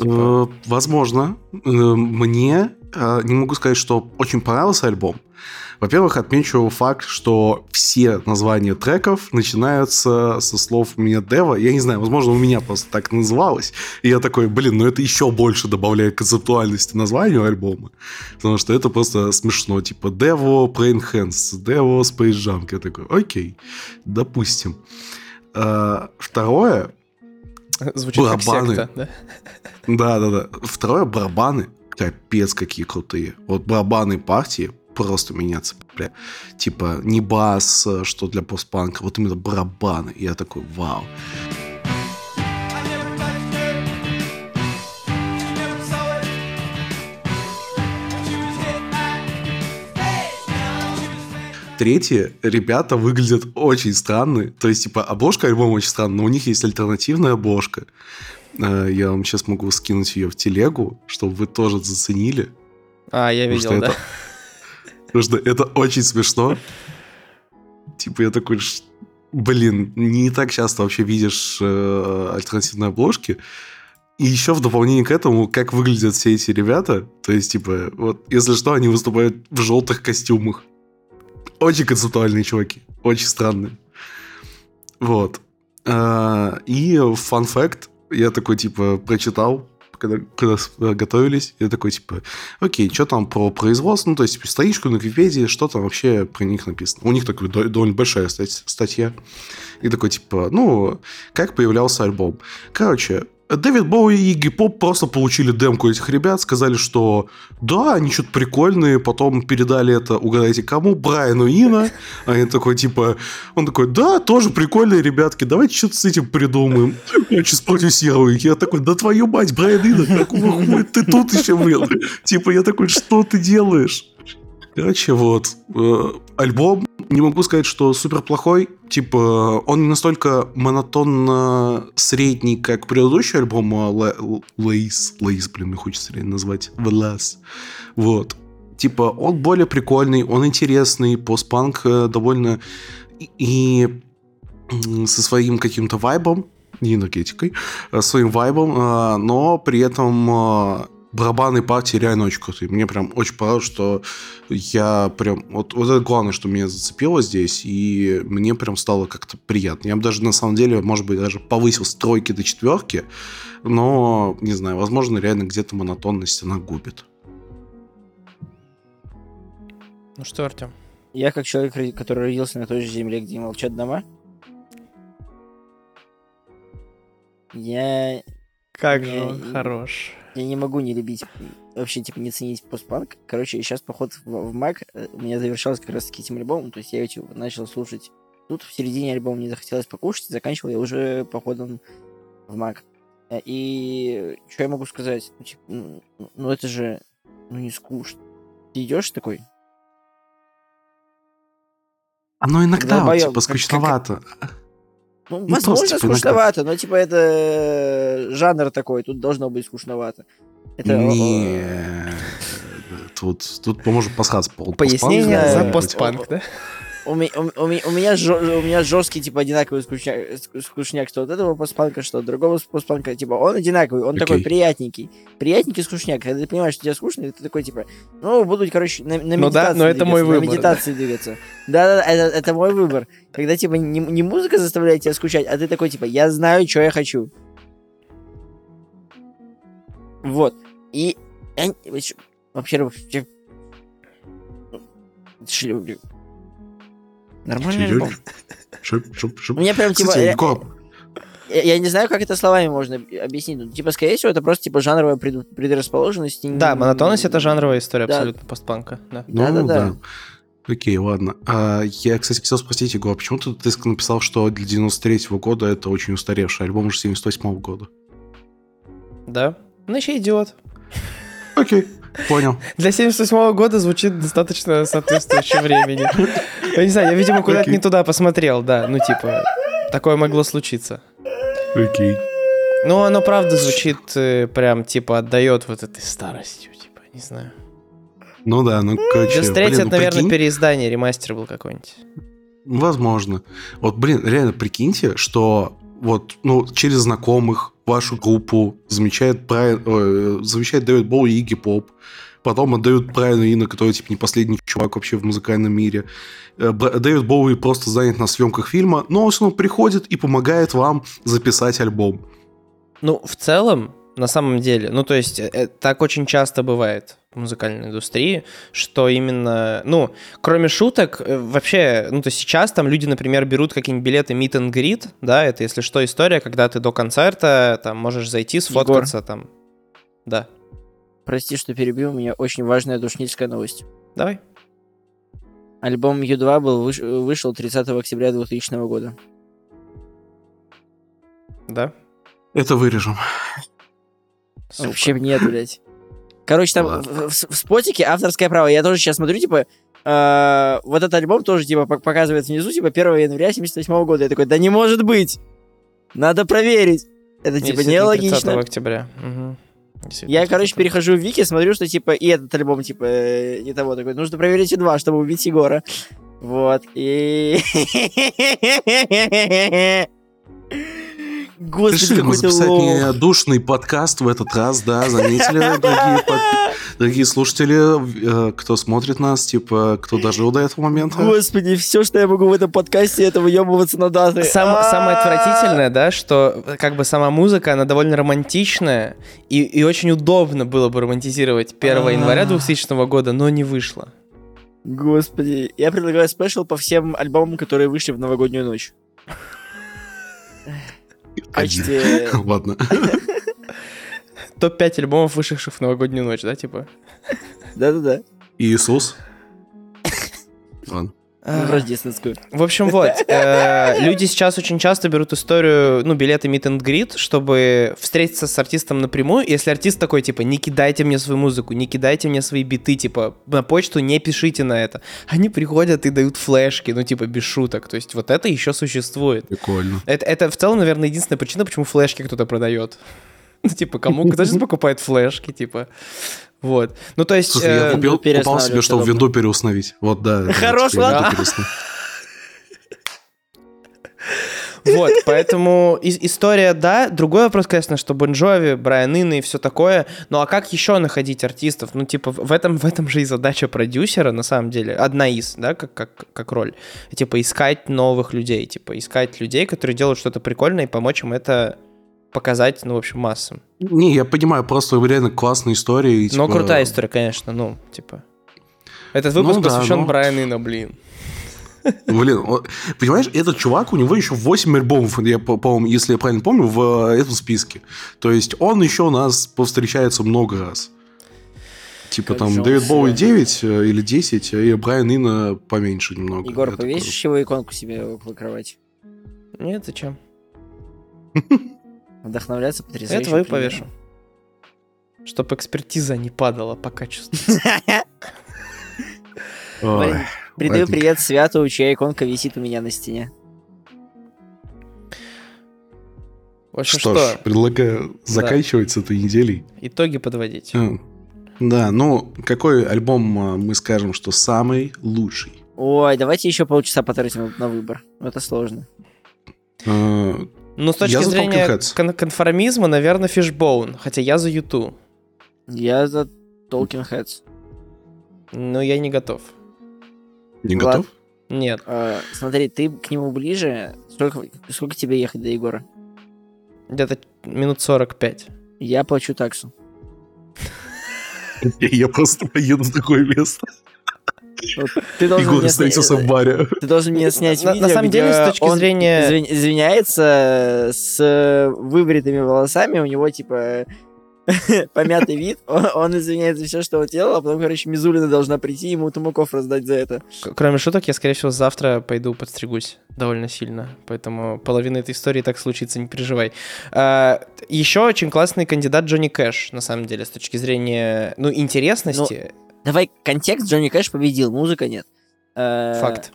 Э, Возможно. Э, Мне э, не могу сказать, что очень понравился альбом. Во-первых, отмечу факт, что все названия треков начинаются со слов у меня Дева. Я не знаю, возможно, у меня просто так называлось. И я такой, блин, ну это еще больше добавляет концептуальности названию альбома. Потому что это просто смешно. Типа Devo Brain Hands, Devo Space Junk. Я такой, окей, допустим. Э, Второе, Звучит как Барабаны. секта, да? да-да-да. Второе, барабаны. Капец, какие крутые. Вот барабаны партии просто меня цепляют. Типа, не бас, э, что для постпанка, вот именно барабаны. Я такой, вау. Третье, ребята выглядят очень странно. То есть, типа, обложка альбома очень странная, но у них есть альтернативная обложка. Э, Я вам сейчас могу скинуть ее в телегу, чтобы вы тоже заценили. А, я видел, да. это- Потому что это очень смешно. Типа я такой, «Ш- блин, не так часто вообще видишь э, альтернативные обложки. И еще в дополнение к этому, как выглядят все эти ребята. То есть, типа, вот, если что, они выступают в желтых костюмах. Очень концептуальные чуваки. Очень странные. Вот. А, И фан факт, я такой, типа, прочитал когда, когда э, готовились, я такой, типа, окей, что там про производство? Ну, то есть, страничку на Википедии, что там вообще про них написано. У них такая до- довольно большая стать- статья. И такой, типа, ну, как появлялся альбом. Короче, Дэвид Боуи и Игги Поп просто получили демку этих ребят, сказали, что да, они что-то прикольные, потом передали это, угадайте кому, Брайану Ино. А я такой, типа, он такой, да, тоже прикольные ребятки, давайте что-то с этим придумаем. Короче, спродюсируем. Я такой, да твою мать, Брайан Ино, какого хуя ты тут еще был? Типа, я такой, что ты делаешь? Короче, вот. э, Альбом, не могу сказать, что супер плохой. Типа, он не настолько монотонно средний, как предыдущий альбом а, Ле- Лейс. Лейс, блин, мне хочется назвать. The La's. Вот. Типа, он более прикольный, он интересный, постпанк э, довольно... И, и, со своим каким-то вайбом, не энергетикой, а своим вайбом, а, но при этом барабанные партии реально очень крутые. Мне прям очень понравилось, что я прям... Вот, вот это главное, что меня зацепило здесь, и мне прям стало как-то приятно. Я бы даже, на самом деле, может быть, даже повысил стройки до четверки, но, не знаю, возможно, реально где-то монотонность она губит. Ну что, Артем? Я как человек, который родился на той же земле, где молчат дома, я, Как же же он он хорош. Я не могу не любить, вообще, типа, не ценить постпанк. Короче, сейчас поход в, в Мак э, у меня завершался как раз-таки этим альбомом, то есть я типа, начал слушать тут, в середине альбома мне захотелось покушать, заканчивал я уже походом в Мак. Э, И что я могу сказать? Ну, типа, ну, ну, это же, ну, не скучно. Ты идешь такой, Оно иногда, вот, Долбоёб, типа, как- скучновато. Ну, Ну, возможно, просто, типа, иногда. скучновато, но типа это э, жанр такой, тут должно быть скучновато. Это Не, тут, тут поможет посраться по Пояснение за постпанк, да? У, ме- у- у ме- у меня жё- у меня жесткий типа одинаковый скучняк, ск- скучняк, что от этого постпанка, что от другого постпанка, типа он одинаковый, он такой Окей. приятненький, приятненький скучняк. Когда ты понимаешь, что тебе скучно, ты такой типа, ну буду, короче, на, на Ну да, медитации но это мой двигаться, на выбор, медитации двигаться. Да, да, это, это мой выбор. Когда типа не, не музыка заставляет тебя скучать, а ты такой типа, я знаю, что я хочу. Вот. И я вообще- вообще Нормальный альбом. Шип, шип, шип. У меня прям типа... Кстати, я- Я, я не знаю, как это словами можно об- объяснить. Ну, типа, скорее всего, это просто типа жанровая пред- предрасположенность. Да, монотонность это жанровая история Да. абсолютно постпанка. Да. Ну, Да-да-да. да. Окей, ладно. А, я, кстати, хотел спросить, Егор, почему ты, ты написал, что для 93-го года это очень устаревший альбом уже 78-го года? Да. Ну, еще идиот. Окей, понял. Для 78 года звучит достаточно соответствующе времени. Я не знаю, я, видимо, куда-то не туда посмотрел, да. Ну, типа, такое могло случиться. Окей. Ну, оно правда звучит э, прям, типа, отдает вот этой старостью, типа, не знаю. Ну да, ну, короче, Just блин, это, ну, наверное, переиздание, ремастер был какой-нибудь. Возможно. Вот, блин, реально прикиньте, что вот, ну, через знакомых вашу группу замечает, Брайан, э, замечает Дэвид Боу и Игги Поп. Потом отдают Брайану Ина, который, типа, не последний чувак вообще в музыкальном мире. Э, Дэвид Боуи просто занят на съемках фильма, но он все равно приходит и помогает вам записать альбом. Ну, в целом, на самом деле, ну, то есть, э, э, так очень часто бывает музыкальной индустрии, что именно, ну, кроме шуток, э, вообще, ну, то есть сейчас там люди, например, берут какие-нибудь билеты meet and greet, да, это, если что, история, когда ты до концерта там можешь зайти, сфоткаться там. Да. Прости, что перебил, у меня очень важная душническая новость. Давай. Альбом Ю2 был, выш- вышел 30 октября 2000 года. Да. Это вырежем. Сука. Вообще нет, блядь. Короче, там Ладно. в, в- в спотике авторское право. Я тоже сейчас смотрю, типа, э, вот этот альбом тоже, типа, пок- показывает внизу, типа, 1 января 78 года. Я такой, да не может быть! Надо проверить. Это, типа, Действительно, 30 нелогично. октября. Действительно, Я, короче, 30. перехожу в Вики, смотрю, что, типа, и этот альбом, типа, э, не того такой. Нужно проверить и два, чтобы убить Егора. Вот. И... Господи, Решили мы записать лох. не душный подкаст в этот раз, да, заметили, дорогие, под- Дорогие слушатели, э, кто смотрит нас, типа, кто дожил до этого момента. Господи, все, что я могу в этом подкасте, это выебываться на даты. Сам- самое отвратительное, да, что как бы сама музыка, она довольно романтичная, и, и очень удобно было бы романтизировать 1 января 2000 года, но не вышло. Господи, я предлагаю спешл по всем альбомам, которые вышли в новогоднюю ночь. Качестве... Ладно. Топ-5 альбомов, вышедших в новогоднюю ночь, да, типа? Да-да-да. Иисус. Ладно. В рождественскую. В общем, вот, э, люди сейчас очень часто берут историю, ну, билеты meet and greet, чтобы встретиться с артистом напрямую. Если артист такой, типа, не кидайте мне свою музыку, не кидайте мне свои биты, типа, на почту не пишите на это. Они приходят и дают флешки, ну, типа, без шуток. То есть вот это еще существует. Прикольно. Это, это в целом, наверное, единственная причина, почему флешки кто-то продает. Ну, типа, кому кто сейчас покупает флешки, типа. Вот. Ну, то есть... Слушай, я э, купил, Винду попал себе, чтобы винду переустановить. Вот, да. Хорош, ладно. Вот, поэтому и- история, да. Другой вопрос, конечно, что Бон Джови, Брайан Инна и все такое. Ну а как еще находить артистов? Ну, типа, в этом, в этом же и задача продюсера, на самом деле. Одна из, да, как, как, как роль. Типа, искать новых людей. Типа, искать людей, которые делают что-то прикольное, и помочь им это показать, ну, в общем, массам. Не, я понимаю, просто реально классная история. и, Но типа, крутая история, конечно, ну, типа. Этот Ну выпуск да, посвящен ну. Брайану Инна, блин. Блин, он- понимаешь, этот чувак, у него еще 8 альбомов, я, по- по-моему, если я правильно помню, в э, этом списке. То есть он еще у нас повстречается много раз. Типа Как там Дэвид Боуи себя- 9 э, или 10, и Брайан Инна поменьше немного. Егор, такой, повесишь его иконку себе в кровать? Нет, зачем? Вдохновляться Я потрясающим твою примером. повешу. Чтоб экспертиза не падала по качеству. «Ой, Блин, Передаю ладненько». привет Святу, чья иконка висит у меня на стене. В общем, Что, что, ж, предлагаю заканчивать с этой неделей. итоги подводить. Э, Да, ну, какой альбом э, мы скажем, что самый лучший? Ой, давайте еще полчаса потратим на выбор. Это сложно. Э, Ну, с точки Я за зрения кон- конформизма, наверное, Фишбоун. Хотя я за Юту. Я за Talking Heads. Но я не готов. Не Влад? готов? Нет. Э, смотри, ты к нему ближе. Сколько, сколько тебе ехать до Егора? Где-то минут 45. Я плачу таксу. Я просто поеду в такое место. Вот ты должен Егор мне встретился сня- в баре. Ты должен мне снять На- видео, на самом деле, с точки он зрения- извин- извиняется с э, выбритыми волосами, у него, типа, помятый вид, он, он извиняется за все, что он делал, а потом, короче, Мизулина должна прийти и ему тумаков раздать за это. Кроме шуток, я, скорее всего, завтра пойду подстригусь довольно сильно. Поэтому половина этой истории так случится, не переживай. А, еще очень классный кандидат Джонни Кэш, на самом деле, с точки зрения, ну, интересности. Давай, контекст, Джонни Кэш победил, музыка нет. Э, Факт.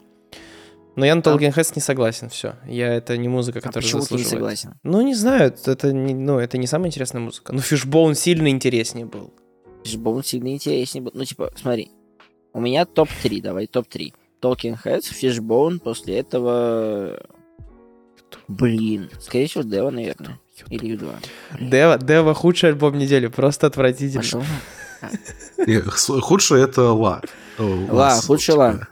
Но я на Talking Heads не согласен, все. Я, это не музыка, А которая почему ты не согласен? Ну, не знаю, это не, ну, это не самая интересная музыка. Ну, Фишбоун сильно интереснее был. Фишбоун сильно интереснее был. Ну, типа, смотри, у меня топ-3, давай, топ-3. Talking Heads, Фишбоун, после этого... Блин, скорее всего, Devo, наверное. Или U2. Devo, Devo худший альбом недели, просто отвратительно. Пошел. Худшее это La's. О, Ла, худший типа. Ла.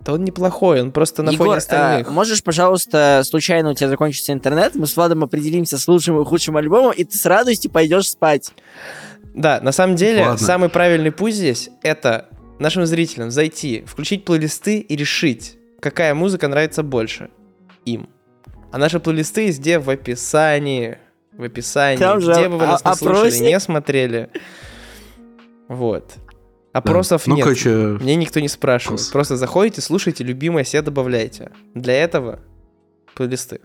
Да он неплохой, он просто на Егор, фоне а, остальных. можешь, пожалуйста, случайно у тебя закончится интернет, мы с Владом определимся с лучшим и худшим альбомом, и ты с радостью пойдешь спать. Да, на самом деле, Ладно. самый правильный путь здесь — это нашим зрителям зайти, включить плейлисты и решить, какая музыка нравится больше им. А наши плейлисты везде в описании. В описании. Там же где бы вы о- нас не слушали, опросник. не смотрели. Вот. Опросов Ну, нет. короче, Мне никто не спрашивает. Опрос. Просто заходите, слушайте, любимое себе добавляйте. Для этого плейлисты.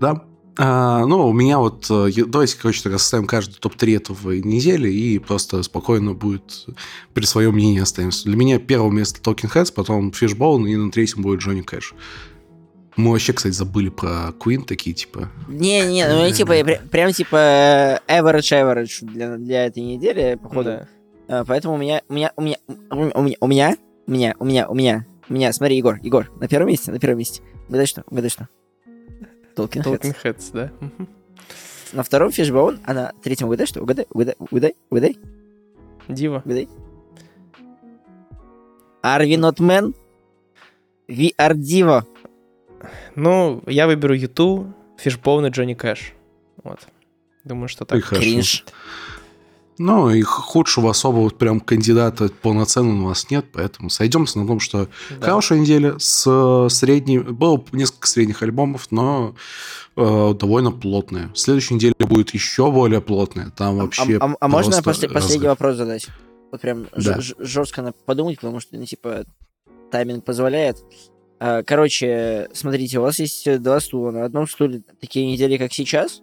да. А, ну, у меня вот... э, Давайте, короче, так составим каждый топ-3 этого недели и просто спокойно будет при своем мнении оставимся. Для меня первое место Talking Heads, потом Fishbone, и на третьем будет Джонни Кэш. Мы вообще, кстати, забыли про Queen, такие, типа... Не-не, ну я типа, прям типа э, average average для, для этой недели, походу. Да. А, Поэтому у меня, у меня, у меня, у меня, у меня, у меня, у меня, у меня, у меня, смотри, Егор, Егор, на первом месте, на первом месте. Угадай что, угадай что. Heads. Talking Heads, да? На втором Fishbone, а на третьем угадай, что? Угадай, угадай, угадай, угадай, Дива. угадай. Are we not men? We are diva. Ну, я выберу Юту, Фишбоун и Джонни Кэш. Вот. Думаю, что И так. хорошо. Кринж. Ну, и худшего особо вот прям кандидата полноценного у нас нет, поэтому сойдемся на том, что Да. хорошая неделя с средней... Было несколько средних альбомов, но э, довольно плотная. Следующая неделя будет еще более плотная. Там А- вообще а, а можно просто после- последний разрыв. вопрос задать? Вот прям Да. жестко надо подумать, потому что, ну, типа, тайминг позволяет. А, Короче, смотрите, у вас есть э, два стула. На одном стуле такие недели, как сейчас.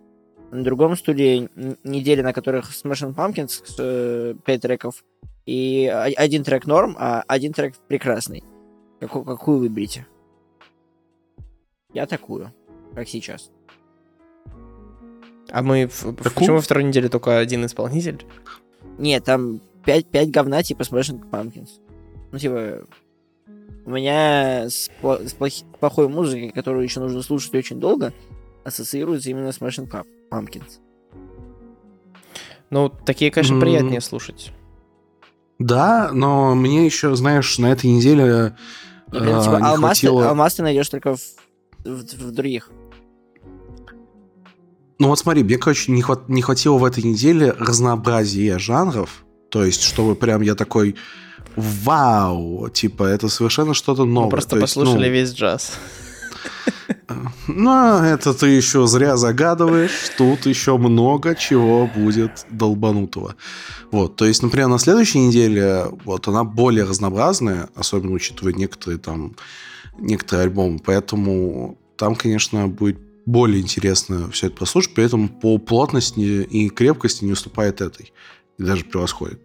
На другом стуле недели, на которых Smashing Pumpkins, э, 5 треков. И один трек норм, а один трек прекрасный. Какую, какую выберете? Я такую, как сейчас. А мы... в- Такую? Почему во второй неделе только один исполнитель? Нет, там 5, 5 говна типа Smashing Pumpkins. Ну, типа, у меня с, с плохи- плохой музыкой, которую еще нужно слушать очень долго, ассоциируется именно Smashing Pump- Pumpkins. Ну, такие, конечно, приятнее слушать. Да, но мне еще, знаешь, на этой неделе И прям, э, типа, не алмаз, ты, хватило... алмаз ты найдешь только в, в- в других. Ну вот смотри, мне, короче, не, хват- не хватило в этой неделе разнообразия жанров. То есть, чтобы прям я такой, вау, типа, это совершенно что-то новое. Мы просто То есть, послушали ну, весь джаз. Ну, это ты еще зря загадываешь. Тут еще много чего будет долбанутого. Вот, то есть, например, на следующей неделе вот она более разнообразная, особенно учитывая некоторые там некоторые альбомы, поэтому там, конечно, будет более интересно все это послушать, при этом по плотности и крепкости не уступает этой. И даже превосходит.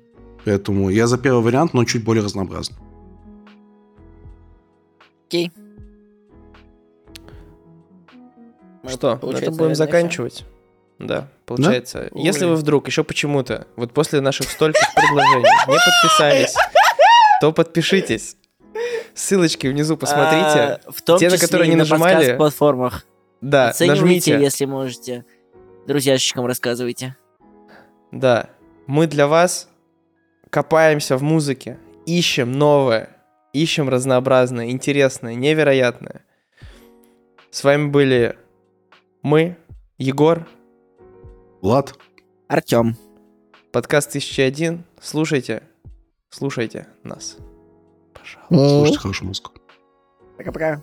Поэтому я за первый вариант, но чуть более разнообразный. Окей. Мы, Что, на получается, этом будем заканчивать? Да, получается. Если вы вдруг еще почему-то, вот после наших стольких предложений, не подписались, то подпишитесь. Ссылочки внизу посмотрите. А, в том Те, на которые не на нажимали, платформах. Да, Оценивайте, нажмите. если можете. Друзьяшечкам рассказывайте. Да, мы для вас копаемся в музыке, ищем новое, ищем разнообразное, интересное, невероятное. С вами были мы, Егор, Влад? Артем. подкаст 1001. Слушайте, слушайте нас. Пожалуйста. Слушайте хорошую музыку. Пока-пока.